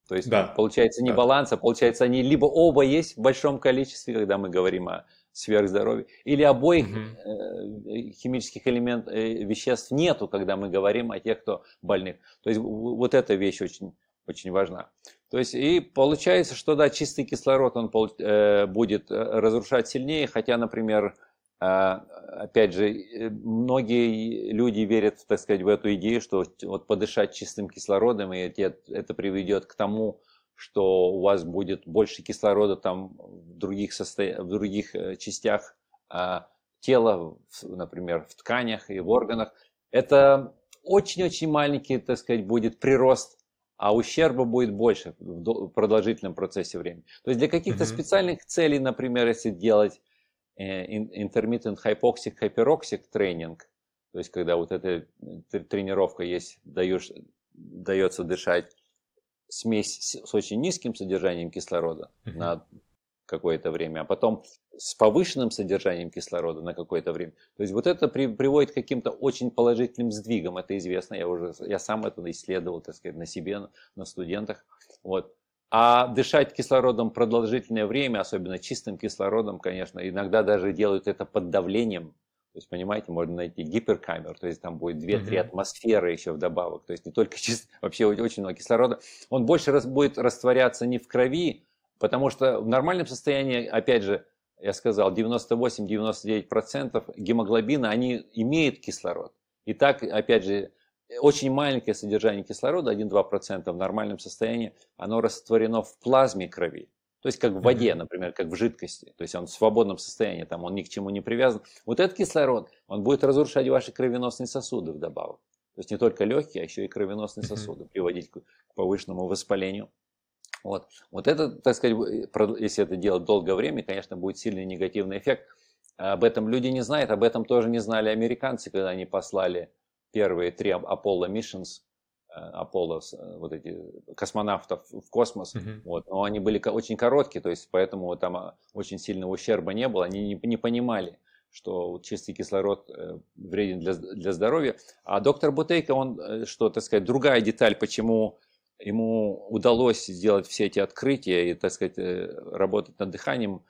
То есть да. получается не да. баланс, а получается они либо оба есть в большом количестве, когда мы говорим о сверхздоровье, или обоих угу. химических элемент, э, веществ нету, когда мы говорим о тех, кто больных. То есть вот эта вещь очень, очень важна. То есть и получается, что да, чистый кислород он э, будет разрушать сильнее, хотя, например, опять же, многие люди верят, так сказать, в эту идею, что вот подышать чистым кислородом, и это приведет к тому, что у вас будет больше кислорода там в других, состо... в других э, частях а, тела, например, в тканях и в органах. Это очень-очень маленький, так сказать, будет прирост, а ущерба будет больше в продолжительном процессе времени. То есть для каких-то mm-hmm. специальных целей, например, если делать intermittent hypoxic hyperoxic тренинг, то есть когда вот эта э, тренировка есть, даешь, дается дышать смесь с очень низким содержанием кислорода uh-huh. на какое-то время, а потом с повышенным содержанием кислорода на какое-то время. То есть вот это при, приводит к каким-то очень положительным сдвигам, это известно, я уже, я сам это исследовал, так сказать, на себе, на, на студентах. Вот. А дышать кислородом продолжительное время, особенно чистым кислородом, конечно, иногда даже делают это под давлением, то есть, понимаете, можно найти гиперкамеру, то есть там будет 2-3 uh-huh. атмосферы еще вдобавок, то есть не только чисто, вообще очень много кислорода. Он больше раз, будет растворяться не в крови, потому что в нормальном состоянии, опять же, я сказал, 98-99% гемоглобина, они имеют кислород. И так, опять же, очень маленькое содержание кислорода, 1-2% в нормальном состоянии, оно растворено в плазме крови. То есть как в воде, например, как в жидкости. То есть он в свободном состоянии, там он ни к чему не привязан. Вот этот кислород, он будет разрушать ваши кровеносные сосуды вдобавок. То есть не только легкие, а еще и кровеносные сосуды, приводить к повышенному воспалению. Вот. вот это, так сказать, если это делать долгое время, конечно, будет сильный негативный эффект. Об этом люди не знают, об этом тоже не знали американцы, когда они послали первые три Apollo Missions Аполло, э, вот эти космонавтов в космос, uh-huh. вот, но они были очень короткие, то есть поэтому там а, очень сильного ущерба не было, они не, не понимали, что чистый кислород э, вреден для, для здоровья. А доктор Бутейко, он, э, что, так сказать, другая деталь, почему ему удалось сделать все эти открытия и, так сказать, работать над дыханием,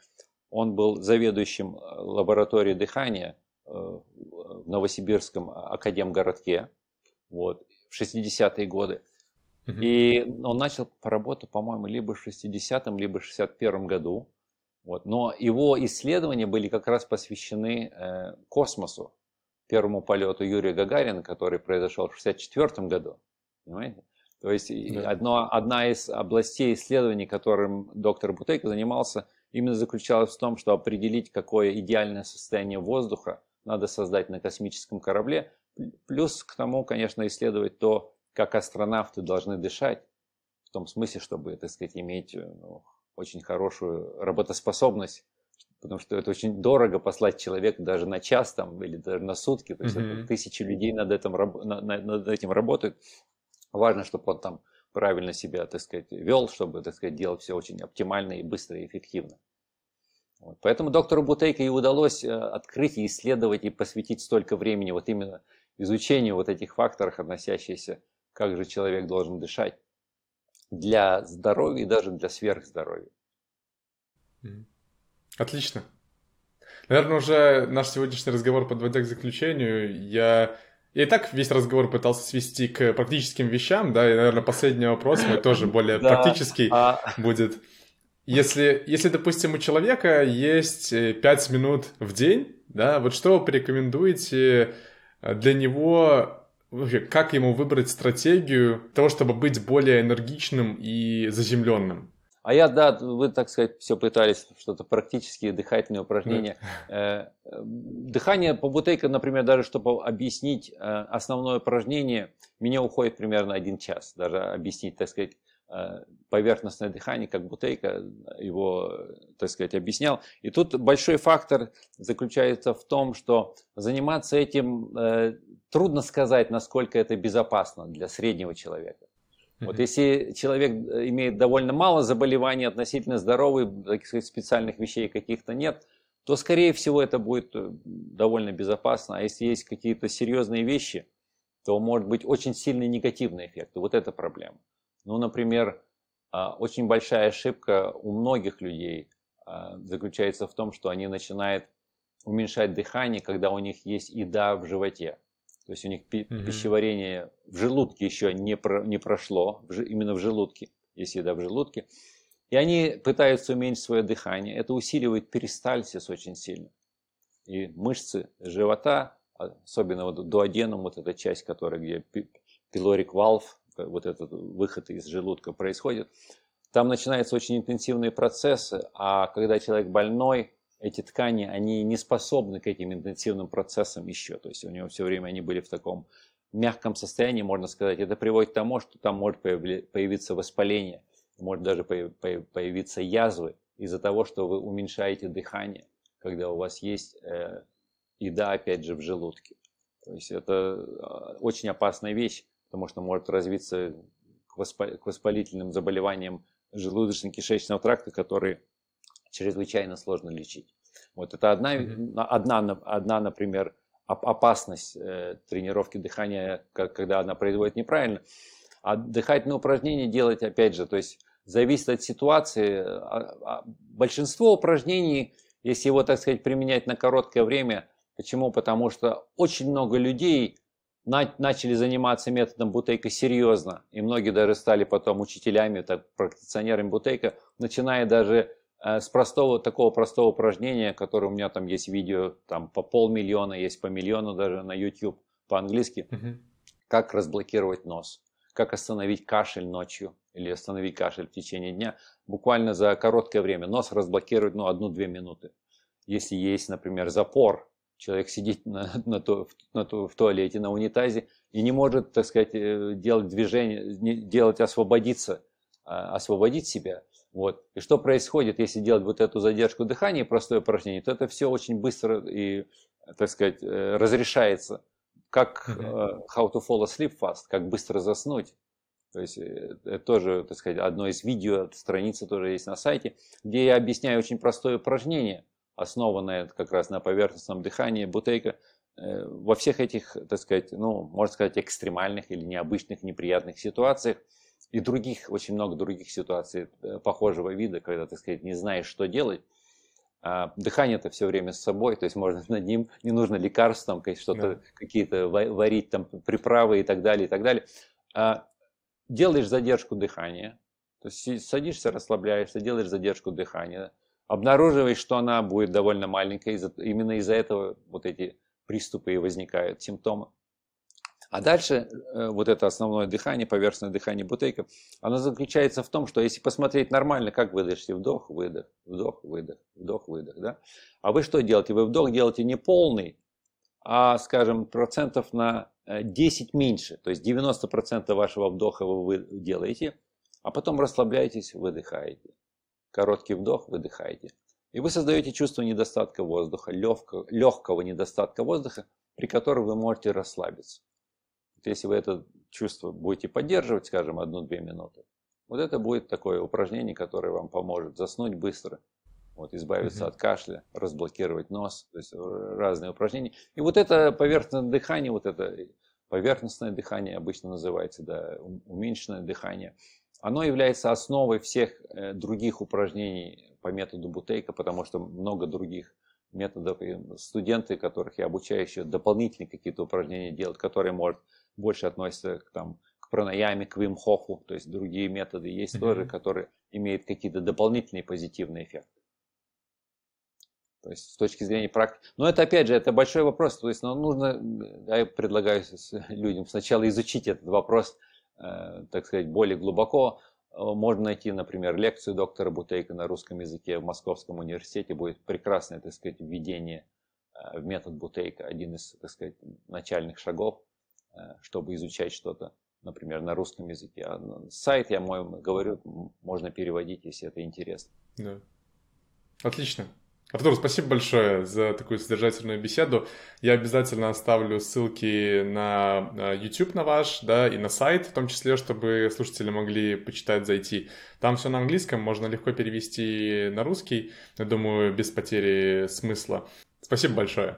он был заведующим лабораторией дыхания в Новосибирском академгородке. Вот в 60-е годы. Uh-huh. И он начал работу, по-моему, либо в 60-м, либо в 61-м году. Вот. Но его исследования были как раз посвящены э, космосу, первому полету Юрия Гагарина, который произошел в 64 году. Понимаете? То есть да. одно, одна из областей исследований, которым доктор Бутейко занимался, именно заключалась в том, что определить, какое идеальное состояние воздуха надо создать на космическом корабле, Плюс к тому, конечно, исследовать то, как астронавты должны дышать, в том смысле, чтобы, так сказать, иметь ну, очень хорошую работоспособность, потому что это очень дорого послать человека даже на час там, или даже на сутки, то есть mm-hmm. тысячи людей над этим, над этим работают. Важно, чтобы он там правильно себя, так сказать, вел, чтобы, так сказать, делать все очень оптимально и быстро и эффективно. Вот. Поэтому доктору Бутейко и удалось э, открыть и исследовать и посвятить столько времени вот именно изучению вот этих факторов, относящихся, как же человек должен дышать для здоровья и даже для сверхздоровья.
Отлично. Наверное, уже наш сегодняшний разговор, подводя к заключению, я, я и так весь разговор пытался свести к практическим вещам, да, и, наверное, последний вопрос мой тоже более практический а будет. Если, если, допустим, у человека есть 5 минут в день, да, вот что вы порекомендуете для него как ему выбрать стратегию того, чтобы быть более энергичным и заземленным?
А я, да, вы, так сказать, все пытались, что-то практические дыхательные упражнения. Э, дыхание по бутейка, например, даже чтобы объяснить э, основное упражнение, мне уходит примерно один час. Даже объяснить, так сказать, э, поверхностное дыхание, как Бутейка его, так сказать, объяснял. И тут большой фактор заключается в том, что заниматься этим трудно сказать, насколько это безопасно для среднего человека. Вот если человек э, имеет довольно мало заболеваний, относительно здоровый, таких сказать, специальных вещей каких-то нет, то, скорее всего, это будет э, довольно безопасно. А если есть какие-то серьезные вещи, то может быть очень сильный негативный эффект. И вот это проблема. Ну, например, а, очень большая ошибка у многих людей а, заключается в том, что они начинают уменьшать дыхание, когда у них есть еда в животе. То есть у них mm-hmm. пищеварение в желудке еще не, про, не прошло, в, именно в желудке, есть еда в желудке. И они пытаются уменьшить свое дыхание. Это усиливает перистальсис очень сильно. И мышцы живота, особенно вот дуоденом, вот эта часть, которая, где пилорик валв, вот этот выход из желудка происходит, там начинаются очень интенсивные процессы, а когда человек больной, эти ткани, они не способны к этим интенсивным процессам еще. То есть у него все время они были в таком мягком состоянии, можно сказать. Это приводит к тому, что там может появиться воспаление, может даже появиться язвы из-за того, что вы уменьшаете дыхание, когда у вас есть э, еда, опять же, в желудке. То есть это а, очень опасная вещь, потому что может развиться к воспалительным заболеваниям желудочно-кишечного тракта, которые чрезвычайно сложно лечить. Вот это одна, одна, одна например, опасность э, тренировки дыхания, когда она производит неправильно. А дыхательные упражнения делать, опять же, то есть зависит от ситуации. А, а большинство упражнений, если его, так сказать, применять на короткое время, почему? Потому что очень много людей начали заниматься методом бутейка серьезно, и многие даже стали потом учителями, так, практиционерами бутейка, начиная даже Э, с простого, такого простого упражнения, которое у меня там есть видео, там по полмиллиона, есть по миллиону даже на YouTube по-английски, uh-huh. как разблокировать нос, как остановить кашель ночью или остановить кашель в течение дня, буквально за короткое время. Нос разблокировать, ну, одну-две минуты. Если есть, например, запор, человек сидит на, на то, на то, в туалете, на унитазе и не может, так сказать, э, делать движение, делать освободиться, а, освободить себя, вот. И что происходит, если делать вот эту задержку дыхания, простое упражнение, то это все очень быстро и, так сказать, э, разрешается. Как uh How to fall asleep fast, как быстро заснуть. То есть э, это тоже, так сказать, одно из видео, страницы тоже есть на сайте, где я объясняю очень простое упражнение, основанное как раз на поверхностном дыхании, бутейка. Во всех этих, так сказать, ну, можно сказать, экстремальных или необычных, неприятных ситуациях – и других, очень много других ситуаций э, похожего вида, когда, так сказать, не знаешь, что делать. А дыхание это все время с собой, то есть можно над ним, не нужно лекарств, там, что-то, да. какие-то варить, там, приправы и так далее, и так далее. А делаешь задержку дыхания, то есть садишься, расслабляешься, делаешь задержку дыхания, обнаруживаешь, что она будет довольно маленькая, именно из-за этого вот эти приступы и возникают, симптомы. А дальше э, вот это основное дыхание, поверхностное дыхание бутейка, оно заключается в том, что если посмотреть нормально, как вы дышите, вдох, выдох, вдох, выдох, вдох, выдох, да? А вы что делаете? Вы вдох делаете не полный, а, скажем, процентов на 10 э, меньше. То есть 90% вашего вдоха вы делаете, а потом расслабляетесь, выдыхаете. Короткий вдох, выдыхаете. И вы создаете чувство недостатка воздуха, легкого, легкого недостатка воздуха, при котором вы можете расслабиться. Вот если вы это чувство будете поддерживать, скажем, одну-две минуты, вот это будет такое упражнение, которое вам поможет заснуть быстро, вот, избавиться mm-hmm. от кашля, разблокировать нос, то есть разные упражнения. И вот это поверхностное дыхание, вот это поверхностное дыхание обычно называется, да, уменьшенное дыхание, оно является основой всех э, других упражнений по методу Бутейка, потому что много других методов, и студенты, которых я обучаю, еще дополнительные какие-то упражнения делают, которые может больше относятся к, там, к пранаяме, к вимхофу, то есть другие методы есть mm-hmm. тоже, которые имеют какие-то дополнительные позитивные эффекты. То есть с точки зрения практики. Но это опять же, это большой вопрос. То есть ну, нужно, я предлагаю людям сначала изучить этот вопрос, так сказать, более глубоко. Можно найти, например, лекцию доктора Бутейка на русском языке в Московском университете. Будет прекрасное, так сказать, введение в метод Бутейка. Один из, так сказать, начальных шагов, чтобы изучать что-то например, на русском языке. А сайт, я мой говорю, можно переводить, если это интересно.
Да. Отлично. Артур, спасибо большое за такую содержательную беседу. Я обязательно оставлю ссылки на YouTube на ваш, да, и на сайт, в том числе, чтобы слушатели могли почитать, зайти. Там все на английском, можно легко перевести на русский, я думаю, без потери смысла. Спасибо большое.